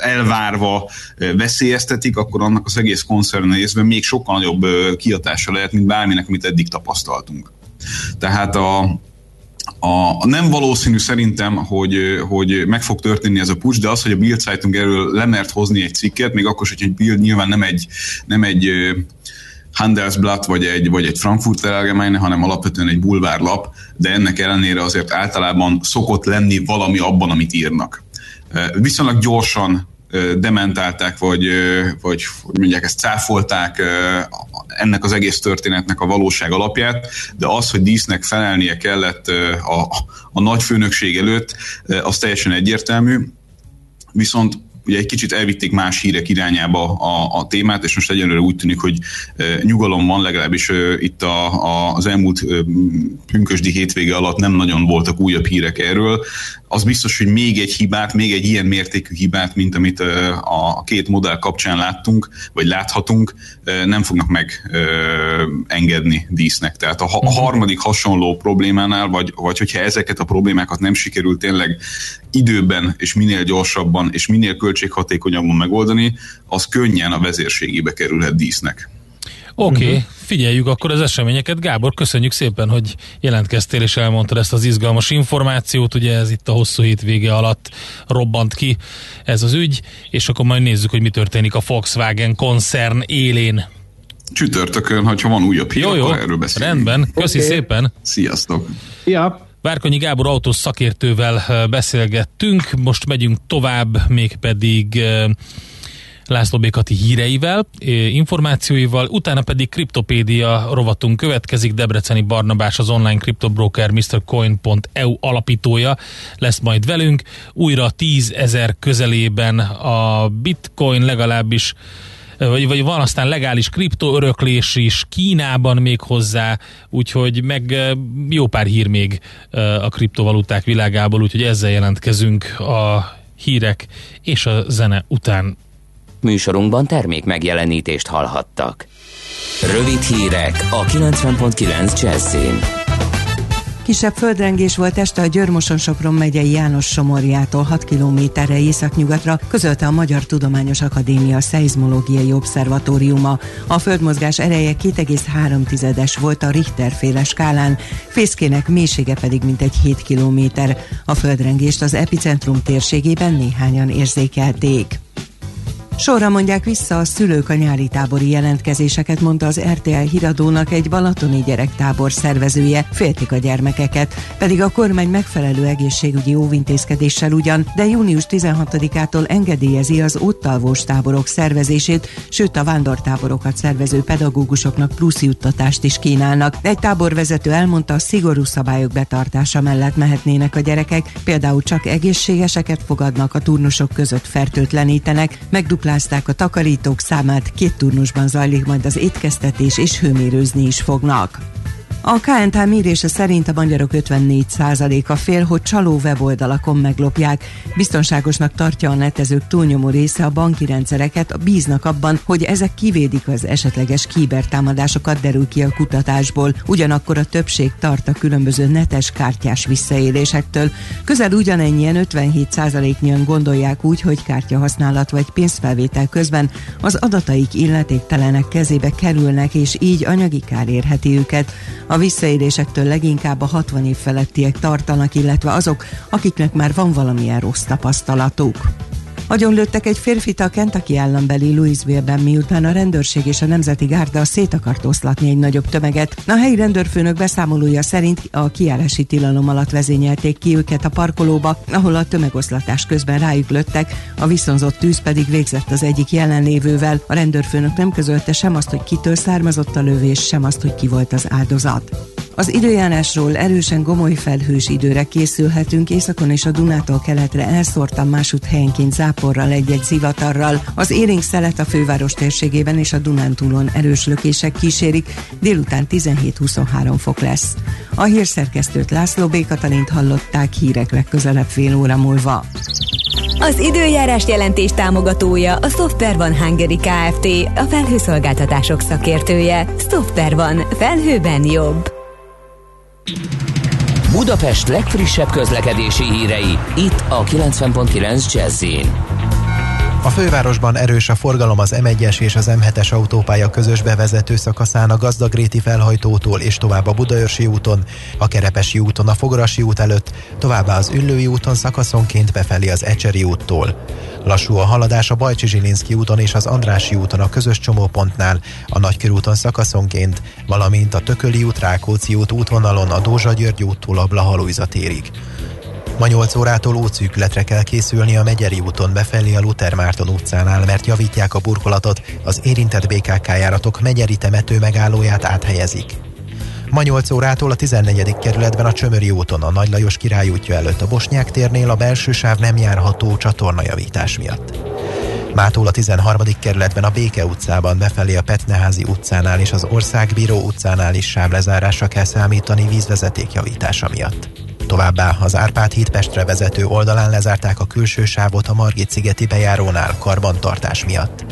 elvárva veszélyeztetik, akkor annak az egész koncern nézve még sokkal nagyobb kiatása lehet, mint bárminek, amit eddig tapasztaltunk. Tehát a, a, nem valószínű szerintem, hogy, hogy meg fog történni ez a push, de az, hogy a Bild Zeitung erről lemert hozni egy cikket, még akkor is, hogy egy Bild nyilván nem egy, nem egy Handelsblatt vagy egy, vagy egy Frankfurter Allgemeine, hanem alapvetően egy bulvárlap, de ennek ellenére azért általában szokott lenni valami abban, amit írnak. Viszonylag gyorsan dementálták, vagy, vagy hogy mondják, ezt cáfolták ennek az egész történetnek a valóság alapját, de az, hogy dísznek felelnie kellett a, a nagy főnökség előtt, az teljesen egyértelmű. Viszont ugye egy kicsit elvitték más hírek irányába a, a témát, és most egyenlőre úgy tűnik, hogy nyugalom van, legalábbis itt a, a, az elmúlt pünkösdi hétvége alatt nem nagyon voltak újabb hírek erről. Az biztos, hogy még egy hibát, még egy ilyen mértékű hibát, mint amit a két modell kapcsán láttunk, vagy láthatunk, nem fognak megengedni dísznek. Tehát a, a mhm. harmadik hasonló problémánál, vagy, vagy hogyha ezeket a problémákat nem sikerül tényleg időben és minél gyorsabban és minél költséghatékonyabban megoldani, az könnyen a vezérségébe kerülhet dísznek. Oké, okay, uh-huh. figyeljük akkor az eseményeket. Gábor, köszönjük szépen, hogy jelentkeztél és elmondtad ezt az izgalmas információt. Ugye ez itt a hosszú hétvége alatt robbant ki ez az ügy, és akkor majd nézzük, hogy mi történik a Volkswagen koncern élén. Csütörtökön, hogyha van újabb hír, jó, jó, akkor erről beszélünk. Rendben, köszi okay. szépen. Sziasztok. Ja. Várkonyi Gábor autós szakértővel beszélgettünk, most megyünk tovább, mégpedig László Békati híreivel, információival, utána pedig kriptopédia rovatunk következik, Debreceni Barnabás az online kriptobroker MrCoin.eu alapítója lesz majd velünk, újra 10 ezer közelében a bitcoin legalábbis vagy, vagy van aztán legális kriptoöröklés is Kínában még hozzá, úgyhogy meg jó pár hír még a kriptovaluták világából, úgyhogy ezzel jelentkezünk a hírek és a zene után. Műsorunkban termék megjelenítést hallhattak. Rövid hírek a 90.9 Jazzin. Kisebb földrengés volt este a Györmoson-Sopron megyei János Somorjától 6 kilométerre északnyugatra, közölte a Magyar Tudományos Akadémia Szeizmológiai Obszervatóriuma. A földmozgás ereje 2,3-es volt a Richter féle skálán, fészkének mélysége pedig mintegy 7 kilométer. A földrengést az epicentrum térségében néhányan érzékelték. Sorra mondják vissza a szülők a nyári tábori jelentkezéseket, mondta az RTL híradónak egy balatoni gyerektábor szervezője, féltik a gyermekeket, pedig a kormány megfelelő egészségügyi óvintézkedéssel ugyan, de június 16-ától engedélyezi az ott alvós táborok szervezését, sőt a vándortáborokat szervező pedagógusoknak plusz juttatást is kínálnak. Egy táborvezető elmondta, a szigorú szabályok betartása mellett mehetnének a gyerekek, például csak egészségeseket fogadnak, a turnusok között fertőtlenítenek, megduplázták a takarítók számát, két turnusban zajlik majd az étkeztetés és hőmérőzni is fognak. A KNT mérése szerint a magyarok 54%-a fél, hogy csaló weboldalakon meglopják. Biztonságosnak tartja a netezők túlnyomó része a banki rendszereket, bíznak abban, hogy ezek kivédik az esetleges kibertámadásokat, derül ki a kutatásból. Ugyanakkor a többség tart a különböző netes kártyás visszaélésektől. Közel ugyanennyien 57%-nyian gondolják úgy, hogy kártyahasználat vagy pénzfelvétel közben az adataik illetéktelenek kezébe kerülnek, és így anyagi kár érheti őket. A visszaélésektől leginkább a 60 év felettiek tartanak, illetve azok, akiknek már van valamilyen rossz tapasztalatuk. Agyonlőttek egy férfit a Kentucky állambeli Louisville-ben, miután a rendőrség és a Nemzeti Gárda szét akart oszlatni egy nagyobb tömeget. A helyi rendőrfőnök beszámolója szerint a kiárási tilalom alatt vezényelték ki őket a parkolóba, ahol a tömegoszlatás közben rájuk lőttek, a viszonzott tűz pedig végzett az egyik jelenlévővel. A rendőrfőnök nem közölte sem azt, hogy kitől származott a lövés, sem azt, hogy ki volt az áldozat. Az időjárásról erősen gomoly felhős időre készülhetünk, északon és a Dunától keletre elszórtan másút helyenként záporral egy-egy zivatarral. Az érénk szelet a főváros térségében és a Dunántúlon erős lökések kísérik, délután 17-23 fok lesz. A hírszerkesztőt László B. Katalint hallották hírek legközelebb fél óra múlva. Az időjárás jelentés támogatója a Software van Hungary Kft. A felhőszolgáltatások szakértője. Software van. Felhőben jobb. Budapest legfrissebb közlekedési hírei, itt a 90.9 jazz A fővárosban erős a forgalom az M1-es és az M7-es autópálya közös bevezető szakaszán a Gazdagréti felhajtótól és tovább a Budaörsi úton, a Kerepesi úton a Fogarasi út előtt, továbbá az Üllői úton szakaszonként befelé az Ecseri úttól. Lassú a haladás a Bajcsi Zsilinszki úton és az Andrási úton a közös csomópontnál, a Nagykörúton szakaszonként, valamint a Tököli út, Rákóczi út útvonalon a Dózsa György úttól a Blahalújza térig. Ma 8 órától útszűkületre kell készülni a Megyeri úton befelé a Luther Márton utcánál, mert javítják a burkolatot, az érintett BKK járatok Megyeri temető megállóját áthelyezik. Ma 8 órától a 14. kerületben a Csömöri úton a Nagy Lajos király útja előtt a Bosnyák térnél a belső sáv nem járható csatornajavítás miatt. Mától a 13. kerületben a Béke utcában befelé a Petneházi utcánál és az Országbíró utcánál is sávlezárásra kell számítani vízvezeték javítása miatt. Továbbá az Árpád híd Pestre vezető oldalán lezárták a külső sávot a Margit szigeti bejárónál karbantartás miatt.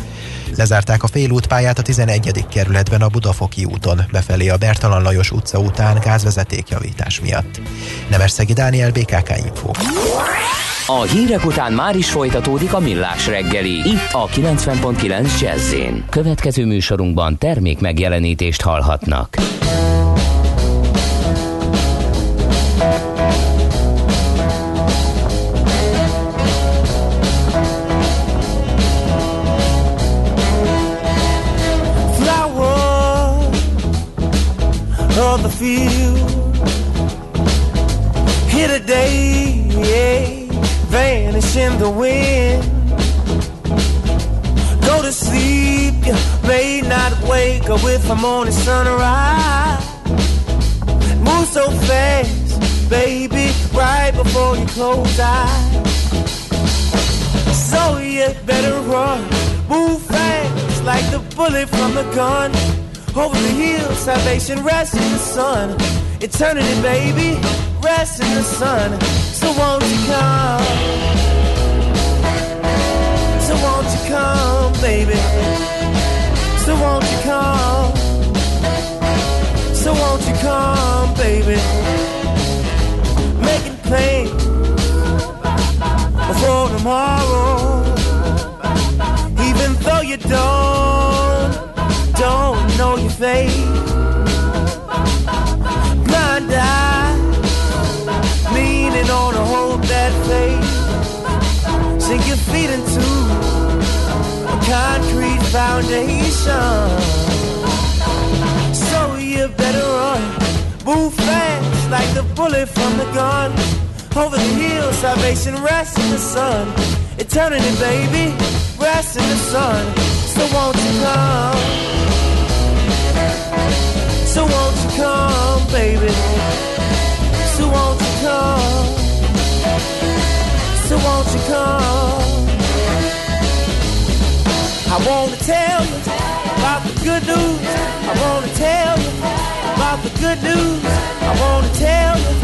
Lezárták a félútpályát a 11. kerületben a Budafoki úton, befelé a Bertalan Lajos utca után gázvezetékjavítás miatt. Nemesszegi Dániel, BKK Info. A hírek után már is folytatódik a millás reggeli, itt a 90.9 jazz Következő műsorunkban termék megjelenítést hallhatnak. Of the field. Here today, yeah, vanish in the wind. Go to sleep, you may not wake up with the morning sunrise. Move so fast, baby, right before you close eyes. So you better run, move fast like the bullet from the gun. Over the hills, salvation rests in the sun. Eternity, baby, rests in the sun. So won't you come? So won't you come, baby? So won't you come? So won't you come, baby? Making plans for tomorrow. Even though you don't, Faith, Blind eye, leaning on a hope that fades. Sink your feet into a concrete foundation. So you better run, move fast like the bullet from the gun. Over the hill, salvation rests in the sun. Eternity, baby, rests in the sun. So won't you come? So won't you come, baby? So won't you come? So won't you come? I wanna tell you about the good news. I wanna tell you about the good news. I wanna tell you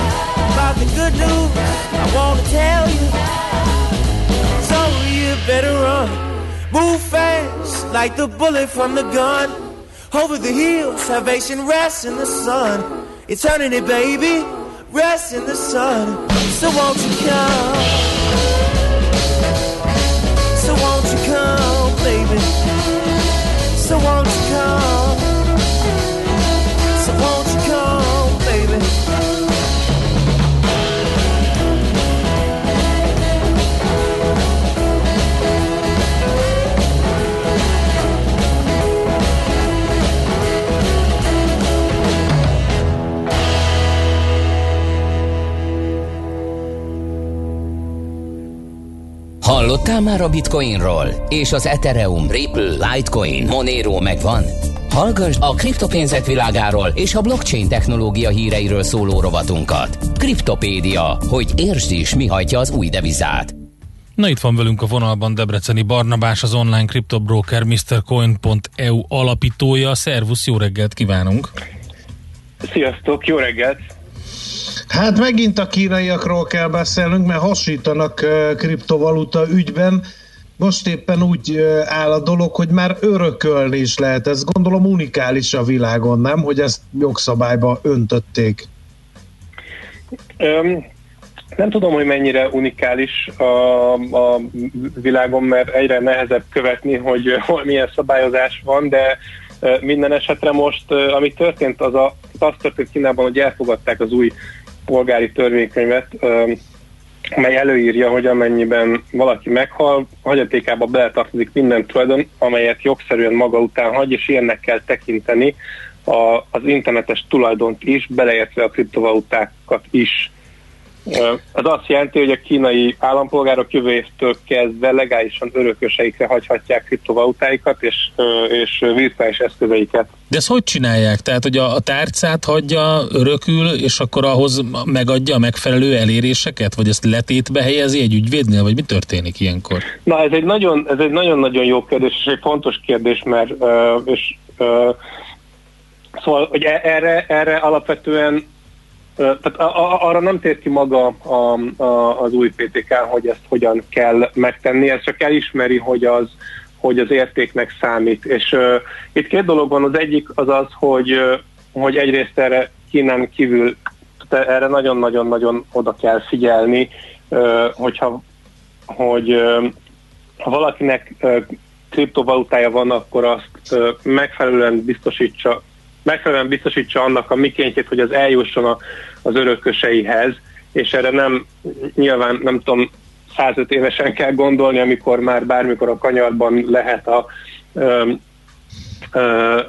about the good news. I wanna tell you. So you better run. Move fast like the bullet from the gun. Over the hill, salvation rests in the sun. Eternity, baby, rests in the sun. So won't you come? So won't you come, baby? So won't you come? Hallottál már a Bitcoinról? És az Ethereum, Ripple, Litecoin, Monero megvan? Hallgassd a kriptopénzek világáról és a blockchain technológia híreiről szóló rovatunkat. Kriptopédia, hogy értsd is, mi hajtja az új devizát. Na itt van velünk a vonalban Debreceni Barnabás, az online kriptobroker MrCoin.eu alapítója. Szervusz, jó reggelt kívánunk! Sziasztok, jó reggelt! Hát megint a kínaiakról kell beszélnünk, mert hasítanak kriptovaluta ügyben. Most éppen úgy áll a dolog, hogy már örökölni is lehet. Ez gondolom unikális a világon, nem? Hogy ezt jogszabályba öntötték. Öm, nem tudom, hogy mennyire unikális a, a világon, mert egyre nehezebb követni, hogy hol milyen szabályozás van, de minden esetre most, ami történt, az a, az történt Kínában, hogy elfogadták az új polgári törvénykönyvet, mely előírja, hogy amennyiben valaki meghal, hagyatékába beletartozik minden tulajdon, amelyet jogszerűen maga után hagy, és ilyennek kell tekinteni a, az internetes tulajdont is, beleértve a kriptovalutákat is. Ez azt jelenti, hogy a kínai állampolgárok jövő évtől kezdve legálisan örököseikre hagyhatják kriptovalutáikat és, és virtuális eszközeiket. De ezt hogy csinálják? Tehát, hogy a, a tárcát hagyja, örökül, és akkor ahhoz megadja a megfelelő eléréseket? Vagy ezt letétbe helyezi egy ügyvédnél? Vagy mi történik ilyenkor? Na, ez egy nagyon, ez egy nagyon-nagyon jó kérdés, és egy fontos kérdés, mert és, szóval, hogy e- erre, erre alapvetően tehát arra nem tér ki maga a, a, az új PTK, hogy ezt hogyan kell megtenni, ez csak elismeri, hogy az, hogy az értéknek számít. És uh, itt két dolog van, az egyik az az, hogy, uh, hogy egyrészt erre Kínán kívül erre nagyon-nagyon-nagyon oda kell figyelni, uh, hogyha hogy uh, ha valakinek uh, kriptovalutája van, akkor azt megfelelően biztosítsa megfelelően biztosítsa annak a mikéntjét, hogy az eljusson a, az örököseihez, és erre nem, nyilván nem tudom, 105 évesen kell gondolni, amikor már bármikor a kanyarban lehet a,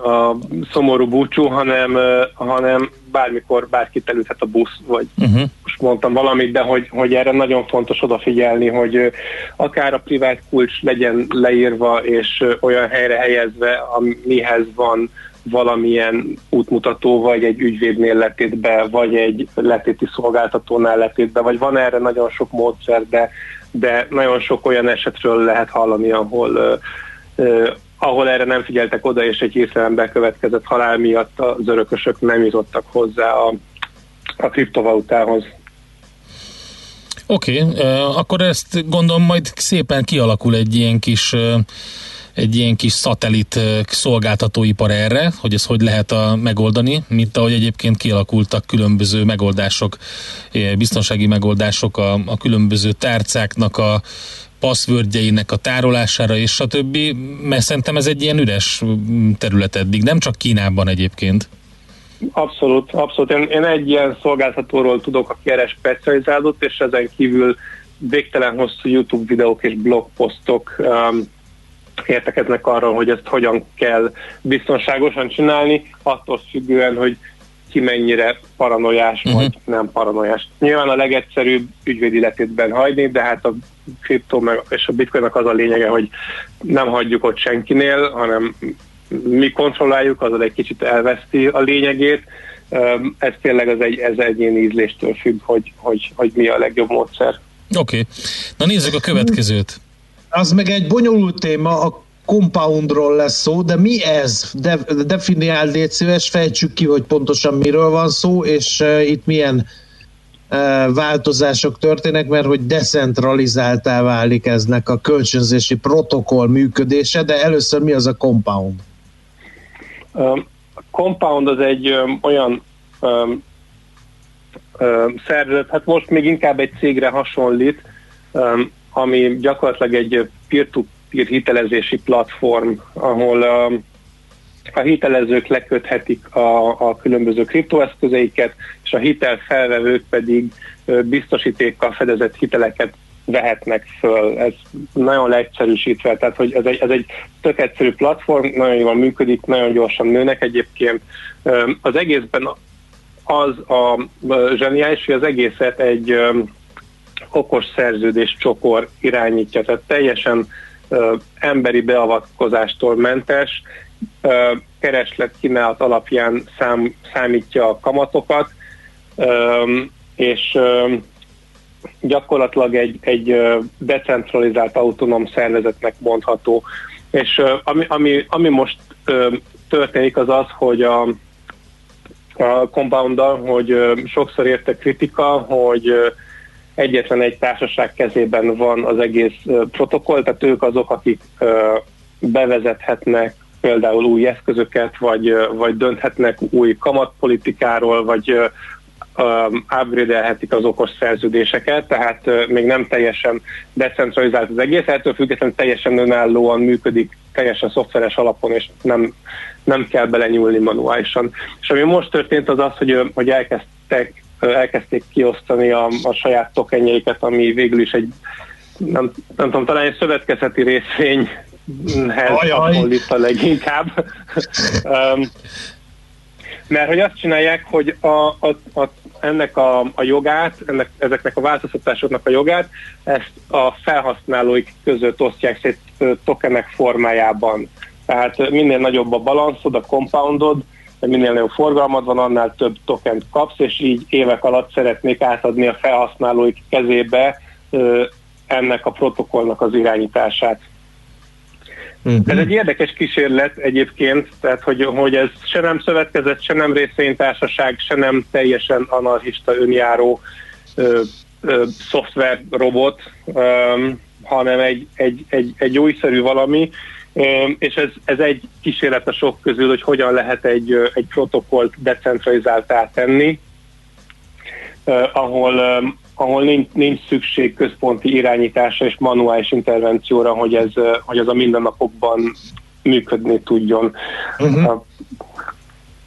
a szomorú búcsú, hanem, hanem bármikor bárkit elüthet a busz, vagy uh-huh. most mondtam valamit, de hogy, hogy erre nagyon fontos odafigyelni, hogy akár a privát kulcs legyen leírva és olyan helyre helyezve, amihez van valamilyen útmutató, vagy egy ügyvédnél letét be, vagy egy letéti szolgáltatónál letét be, vagy van erre nagyon sok módszer, de, de nagyon sok olyan esetről lehet hallani, ahol uh, uh, ahol erre nem figyeltek oda, és egy hirtelen bekövetkezett halál miatt az örökösök nem jutottak hozzá a, a kriptovalutához. Oké, okay, akkor ezt gondolom majd szépen kialakul egy ilyen kis egy ilyen kis szatellit szolgáltatóipar erre, hogy ezt hogy lehet a, megoldani, mint ahogy egyébként kialakultak különböző megoldások, biztonsági megoldások a, a különböző tárcáknak a passzvördjeinek a tárolására és stb. Mert szerintem ez egy ilyen üres terület eddig, nem csak Kínában egyébként. Abszolút, abszolút. Én, én egy ilyen szolgáltatóról tudok, aki erre specializálódott, és ezen kívül végtelen hosszú YouTube videók és blogposztok um, értekeznek arra, hogy ezt hogyan kell biztonságosan csinálni, attól függően, hogy ki mennyire paranoiás uh-huh. vagy nem paranoiás. Nyilván a legegyszerűbb ügyvédi letétben hagyni, de hát a kriptó meg, és a bitcoinnak az a lényege, hogy nem hagyjuk ott senkinél, hanem mi kontrolláljuk, az egy kicsit elveszti a lényegét. Ez tényleg az egy, ez egyéni ízléstől függ, hogy, hogy, hogy mi a legjobb módszer. Oké. Okay. Na nézzük a következőt. Az meg egy bonyolult téma, a compoundról lesz szó, de mi ez? De, definiál, légy szíves, fejtsük ki, hogy pontosan miről van szó, és uh, itt milyen változások történnek, mert hogy decentralizáltá válik eznek a kölcsönzési protokoll működése, de először mi az a compound? A compound az egy olyan um, hát most még inkább egy cégre hasonlít, ami gyakorlatilag egy peer-to-peer hitelezési platform, ahol um, a hitelezők leköthetik a, a különböző kriptoeszközeiket, és a hitelfelvevők pedig biztosítékkal fedezett hiteleket vehetnek föl. Ez nagyon leegyszerűsítve, tehát hogy ez egy, ez egy tök egyszerű platform, nagyon jól működik, nagyon gyorsan nőnek egyébként. Az egészben az a zseniális, hogy az egészet egy okos szerződés csokor irányítja, tehát teljesen ö, emberi beavatkozástól mentes, ö, kereslet kínálat alapján szám, számítja a kamatokat, ö, és ö, gyakorlatilag egy, egy decentralizált autonóm szervezetnek mondható. És ami, ami, ami most történik az az, hogy a, a compound hogy sokszor érte kritika, hogy egyetlen egy társaság kezében van az egész protokoll, tehát ők azok, akik bevezethetnek például új eszközöket, vagy, vagy dönthetnek új kamatpolitikáról, vagy ö, upgrade-elhetik az okos szerződéseket, tehát még nem teljesen decentralizált az egész, ettől függetlenül teljesen önállóan működik, teljesen szoftveres alapon, és nem, nem kell belenyúlni manuálisan. És ami most történt az az, hogy, hogy elkezdtek, elkezdték kiosztani a, a saját tokenjeiket, ami végül is egy nem, nem tudom, talán egy szövetkezeti részvényhez hasonlít a leginkább. um, mert hogy azt csinálják, hogy a, a, a, ennek a, a jogát, ennek, ezeknek a változtatásoknak a jogát, ezt a felhasználóik között osztják szét tokenek formájában. Tehát minél nagyobb a balanszod, a compoundod, minél nagyobb forgalmad van, annál több tokent kapsz, és így évek alatt szeretnék átadni a felhasználóik kezébe ennek a protokollnak az irányítását. Uh-huh. Ez egy érdekes kísérlet egyébként, tehát hogy, hogy ez se nem szövetkezett, se nem részvénytársaság, se nem teljesen anarchista önjáró ö, ö, szoftver robot, ö, hanem egy, egy, egy, egy újszerű valami, és ez, ez egy kísérlet a sok közül, hogy hogyan lehet egy, egy protokollt decentralizáltá tenni, ahol, ahol nincs, nincs szükség központi irányításra és manuális intervencióra, hogy ez, hogy ez a mindennapokban működni tudjon. Uh-huh.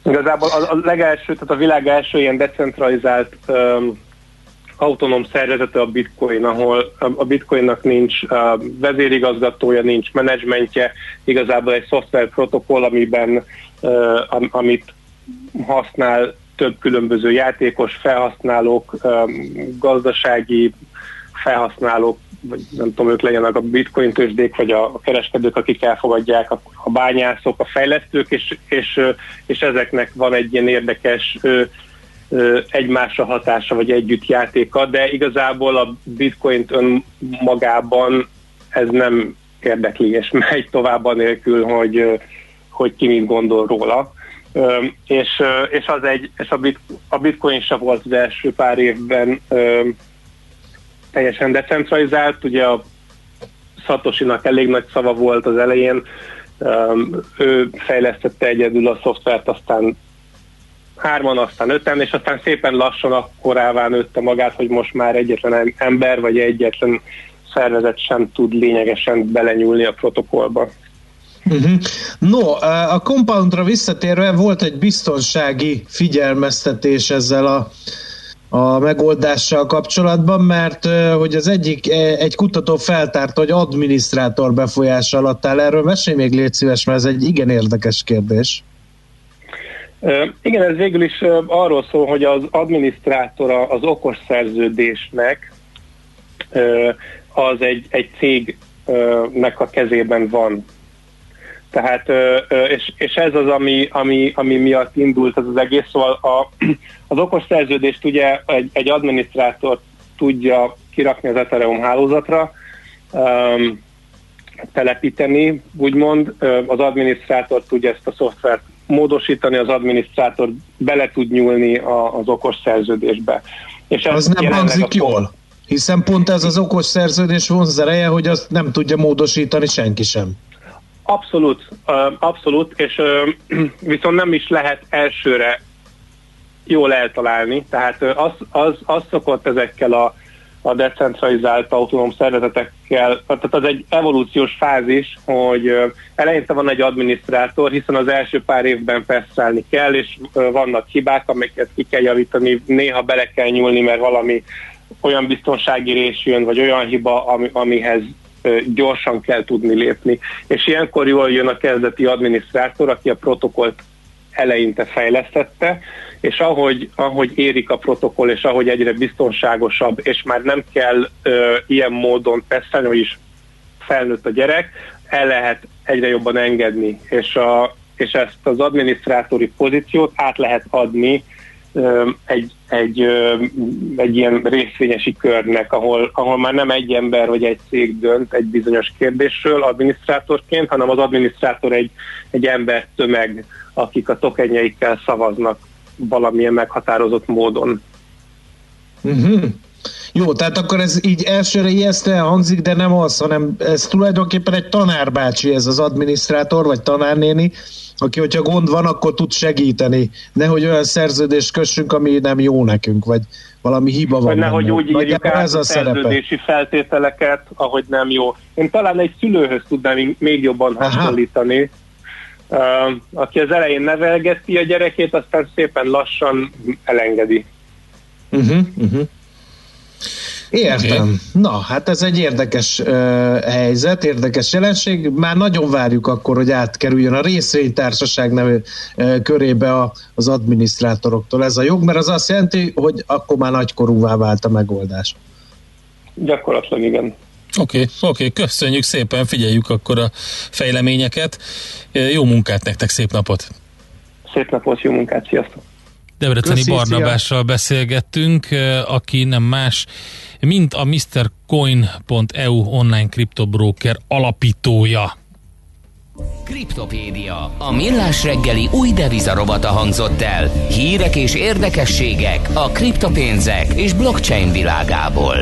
Igazából a, a legelső, tehát a világ első ilyen decentralizált um, autonóm szervezete a bitcoin, ahol a bitcoinnak nincs vezérigazgatója, nincs menedzsmentje, igazából egy szoftver protokoll, amiben am, amit használ több különböző játékos, felhasználók, gazdasági felhasználók, vagy nem tudom, ők legyenek a bitcoin tőzsdék, vagy a, kereskedők, akik elfogadják, a, a bányászok, a fejlesztők, és, és, és ezeknek van egy ilyen érdekes egymásra hatása, vagy együttjátéka, de igazából a bitcoint önmagában ez nem érdekli, és megy tovább anélkül, hogy, hogy ki mit gondol róla. És, és, az egy, és a, bit, a bitcoin se volt az első pár évben teljesen decentralizált, ugye a Szatosinak elég nagy szava volt az elején, ő fejlesztette egyedül a szoftvert, aztán hárman, aztán öten, és aztán szépen lassan akkorává nőtte magát, hogy most már egyetlen ember, vagy egyetlen szervezet sem tud lényegesen belenyúlni a protokollba. Uh-huh. No, a compoundra visszatérve volt egy biztonsági figyelmeztetés ezzel a a megoldással kapcsolatban, mert hogy az egyik, egy kutató feltárt, hogy adminisztrátor befolyás alatt áll. Erről mesélj még légy szíves, mert ez egy igen érdekes kérdés. Igen, ez végül is arról szól, hogy az adminisztrátora az okos szerződésnek az egy, egy cégnek a kezében van. Tehát, és, és ez az, ami, ami, ami miatt indult ez az egész. Szóval a, az okos szerződést ugye egy, egy adminisztrátor tudja kirakni az Ethereum hálózatra, telepíteni, úgymond. Az adminisztrátor tudja ezt a szoftvert módosítani, az adminisztrátor bele tud nyúlni a, az okos szerződésbe. És ez Az nem hangzik jól. Hiszen pont ez az okos szerződés vonzereje, hogy azt nem tudja módosítani senki sem. Abszolút, abszolút, és viszont nem is lehet elsőre jól eltalálni, tehát az, az, az szokott ezekkel a, a decentralizált autonóm szervezetekkel, tehát az egy evolúciós fázis, hogy eleinte van egy adminisztrátor, hiszen az első pár évben fesztrálni kell, és vannak hibák, amiket ki kell javítani, néha bele kell nyúlni, mert valami olyan biztonsági rés jön, vagy olyan hiba, ami, amihez gyorsan kell tudni lépni. És ilyenkor jól jön a kezdeti adminisztrátor, aki a protokollt eleinte fejlesztette, és ahogy, ahogy érik a protokoll, és ahogy egyre biztonságosabb, és már nem kell ö, ilyen módon tesztelni, hogy is felnőtt a gyerek, el lehet egyre jobban engedni, és, a, és ezt az adminisztrátori pozíciót át lehet adni ö, egy, egy, egy ilyen részvényesi körnek, ahol, ahol már nem egy ember vagy egy cég dönt egy bizonyos kérdésről adminisztrátorként, hanem az adminisztrátor egy, egy ember tömeg, akik a tokenjeikkel szavaznak valamilyen meghatározott módon. Uh-huh. Jó, tehát akkor ez így elsőre ijesztően hangzik, de nem az, hanem ez tulajdonképpen egy tanárbácsi, ez az adminisztrátor, vagy tanárnéni, aki, hogyha gond van, akkor tud segíteni. Nehogy olyan szerződést kössünk, ami nem jó nekünk, vagy valami hiba van. Nehogy benne. úgy írjuk át ez a a szerepe. szerződési feltételeket, ahogy nem jó. Én talán egy szülőhöz tudnám még jobban hasonlítani, uh, aki az elején nevelgeti a gyerekét, aztán szépen lassan elengedi. Uh-huh, uh-huh. Értem. Okay. Na, hát ez egy érdekes uh, helyzet, érdekes jelenség. Már nagyon várjuk akkor, hogy átkerüljön a részvénytársaság nevű uh, körébe a, az adminisztrátoroktól ez a jog, mert az azt jelenti, hogy akkor már nagykorúvá vált a megoldás. Gyakorlatilag igen. Oké, okay, oké, okay, köszönjük szépen, figyeljük akkor a fejleményeket. Jó munkát nektek, szép napot! Szép napot, jó munkát, sziasztok! Debreceni Köszi, Barnabással beszélgettünk, eh, aki nem más, mint a MrCoin.eu online kriptobroker alapítója. Kriptopédia, a millás reggeli új devizarobata hangzott el. Hírek és érdekességek a kriptopénzek és blockchain világából.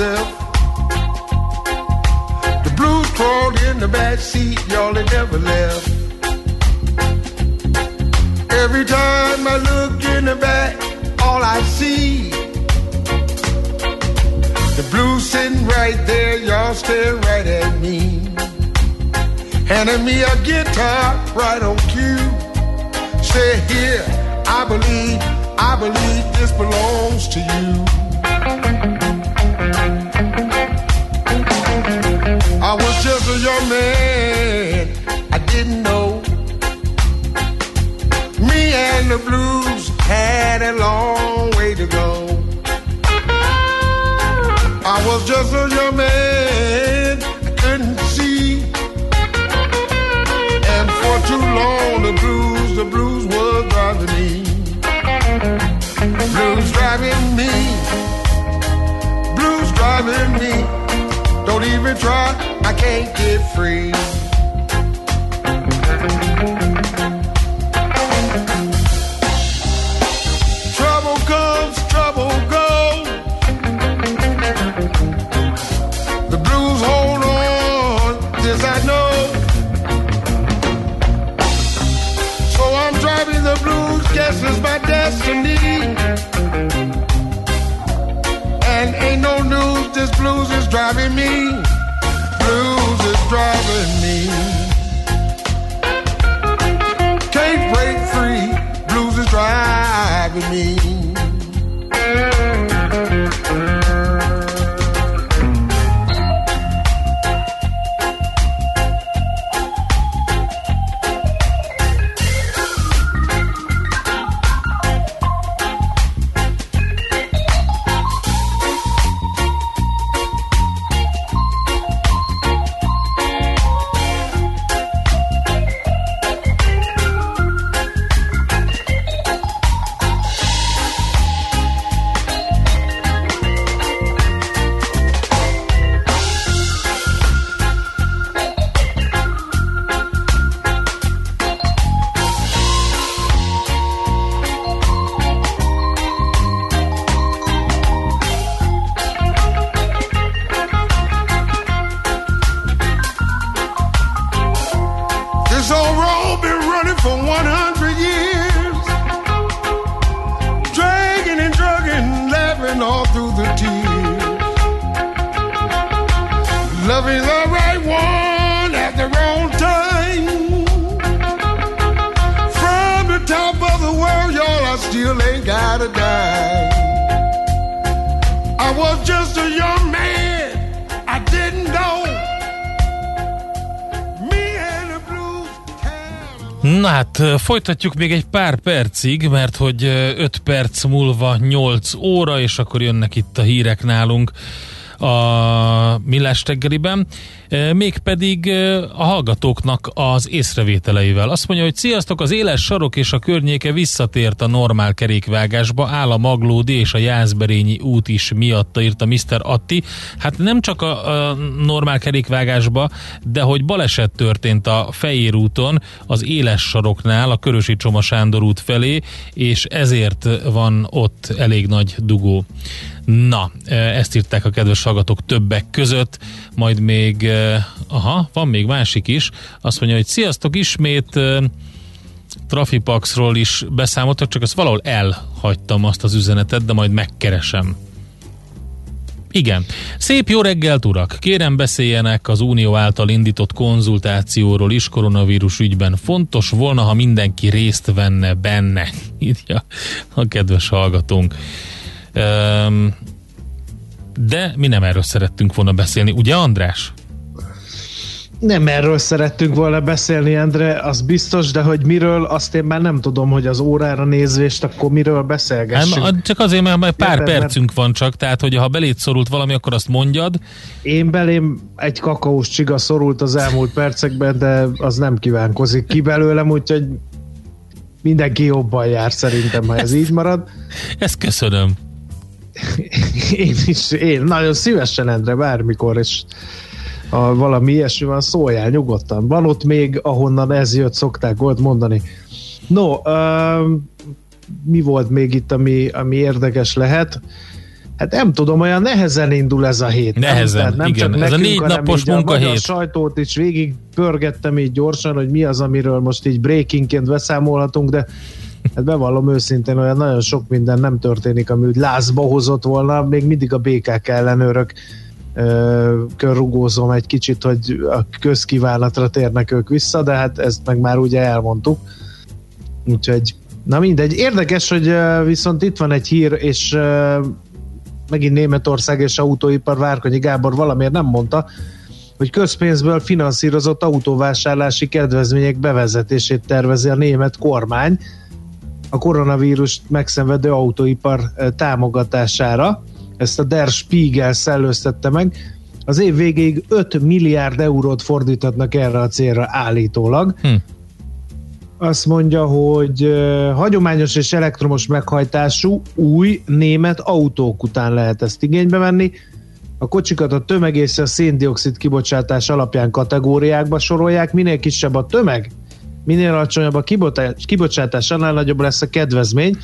Myself. The blues crawled in the back seat, y'all they never left. Every time I look in the back, all I see. The blues sitting right there, y'all staring right at me. Handing me a guitar right on cue. Say here, I believe, I believe this belongs to you. Was young man, I didn't know. Me and the blues had a long way to go. I was just a young man, I couldn't see. And for too long, the blues, the blues was driving me. Blues driving me. Blues driving me. Don't even try, I can't get free. Trouble comes, trouble goes. The blues hold on, this I know. So I'm driving the blues, guess it's my destiny. And ain't no news, this blues is driving me. Loving the right one at the wrong time. From the top of the world, y'all, I still ain't got a. I was just a young man, I didn't know. Na hát folytatjuk még egy pár percig, mert hogy 5 perc múlva 8 óra, és akkor jönnek itt a hírek nálunk a Millás reggeliben, mégpedig a hallgatóknak az észrevételeivel. Azt mondja, hogy sziasztok, az éles sarok és a környéke visszatért a normál kerékvágásba, áll a Maglódi és a Jászberényi út is miatta, írta Mr. Atti. Hát nem csak a, a normál kerékvágásba, de hogy baleset történt a Fejér úton, az éles saroknál, a Körösi Csoma Sándor út felé, és ezért van ott elég nagy dugó. Na, ezt írták a kedves hallgatók többek között, majd még, aha, van még másik is, azt mondja, hogy sziasztok, ismét Trafipaxról is beszámoltak, csak ezt valahol elhagytam azt az üzenetet, de majd megkeresem. Igen. Szép jó reggelt, urak! Kérem beszéljenek az Unió által indított konzultációról is koronavírus ügyben. Fontos volna, ha mindenki részt venne benne, írja a kedves hallgatónk. De mi nem erről szerettünk volna beszélni, ugye András? Nem erről szerettünk volna beszélni, Endre, az biztos, de hogy miről, azt én már nem tudom, hogy az órára nézvést, akkor miről beszélgessünk. Nem, csak azért, mert már pár Érted, percünk van csak, tehát hogy ha belét szorult valami, akkor azt mondjad. Én belém egy kakaós csiga szorult az elmúlt percekben, de az nem kívánkozik ki belőlem, úgyhogy mindenki jobban jár szerintem, ha ez így marad. Ezt köszönöm. Én is, én nagyon szívesen, Endre, bármikor, és ha valami ilyesmi van, szóljál nyugodtan. Van ott még, ahonnan ez jött, szokták volt mondani. No, uh, mi volt még itt, ami, ami érdekes lehet? Hát nem tudom, olyan nehezen indul ez a hét. Nehezen, nem, nem igen. Csak Ez a nekünk, négy hanem napos így a munkahét. sajtót is végig pörgettem így gyorsan, hogy mi az, amiről most így breakingként beszámolhatunk, de hát bevallom őszintén, olyan nagyon sok minden nem történik, ami úgy lázba hozott volna, még mindig a BKK ellenőrök körrugózom egy kicsit, hogy a közkívánatra térnek ők vissza, de hát ezt meg már ugye elmondtuk. Úgyhogy, na mindegy. Érdekes, hogy viszont itt van egy hír, és megint Németország és autóipar Várkonyi Gábor valamiért nem mondta, hogy közpénzből finanszírozott autóvásárlási kedvezmények bevezetését tervezi a német kormány a koronavírust megszenvedő autóipar eh, támogatására. Ezt a Der Spiegel szellőztette meg. Az év végéig 5 milliárd eurót fordíthatnak erre a célra állítólag. Hm. Azt mondja, hogy uh, hagyományos és elektromos meghajtású új német autók után lehet ezt igénybe venni. A kocsikat a tömeg és a széndiokszid kibocsátás alapján kategóriákba sorolják. Minél kisebb a tömeg, minél alacsonyabb a kibocsátás, annál nagyobb lesz a kedvezmény.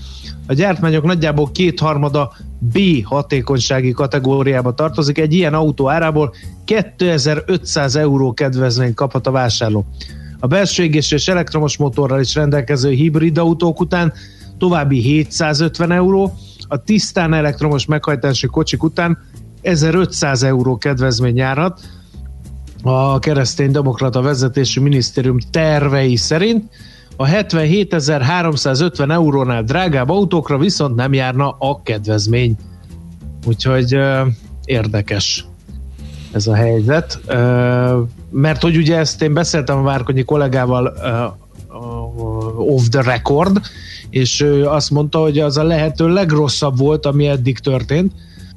A gyártmányok nagyjából kétharmada B hatékonysági kategóriába tartozik. Egy ilyen autó árából 2500 euró kedvezményt kaphat a vásárló. A belső égés és elektromos motorral is rendelkező hibrid autók után további 750 euró, a tisztán elektromos meghajtási kocsik után 1500 euró kedvezmény járhat a keresztény demokrata vezetésű minisztérium tervei szerint. A 77.350 eurónál drágább autókra viszont nem járna a kedvezmény. Úgyhogy érdekes ez a helyzet. Mert hogy ugye ezt én beszéltem a Várkonyi kollégával uh, off the record, és ő azt mondta, hogy az a lehető legrosszabb volt, ami eddig történt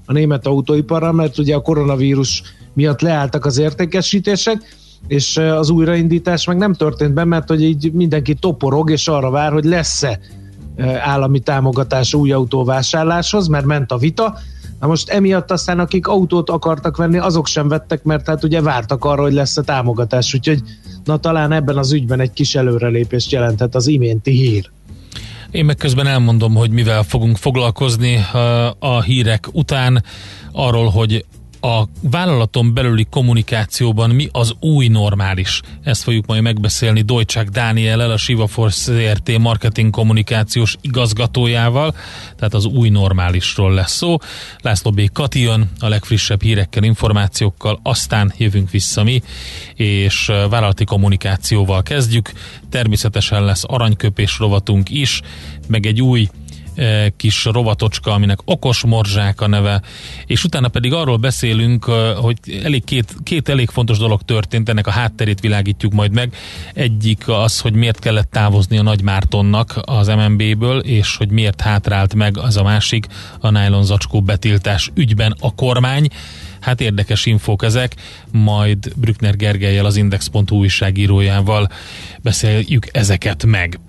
a német autóiparra, mert ugye a koronavírus miatt leálltak az értékesítések, és az újraindítás meg nem történt be, mert hogy így mindenki toporog, és arra vár, hogy lesz-e állami támogatás új autóvásárláshoz, mert ment a vita. Na most emiatt aztán akik autót akartak venni, azok sem vettek, mert hát ugye vártak arra, hogy lesz-e támogatás, úgyhogy na talán ebben az ügyben egy kis előrelépést jelenthet az iménti hír. Én meg közben elmondom, hogy mivel fogunk foglalkozni a hírek után, arról, hogy a vállalaton belüli kommunikációban mi az új normális? Ezt fogjuk majd megbeszélni Deutschak Dániel, a Force ZRT marketing kommunikációs igazgatójával, tehát az új normálisról lesz szó. László B. Kati a legfrissebb hírekkel, információkkal, aztán jövünk vissza mi, és vállalati kommunikációval kezdjük. Természetesen lesz aranyköpés rovatunk is, meg egy új kis rovatocska, aminek okos morzsák a neve, és utána pedig arról beszélünk, hogy elég két, két elég fontos dolog történt, ennek a hátterét világítjuk majd meg. Egyik az, hogy miért kellett távozni a Nagy Mártonnak az MNB-ből, és hogy miért hátrált meg az a másik, a nylon zacskó betiltás ügyben a kormány. Hát érdekes infók ezek, majd Brückner Gergelyel, az Index.hu újságírójával beszéljük ezeket meg.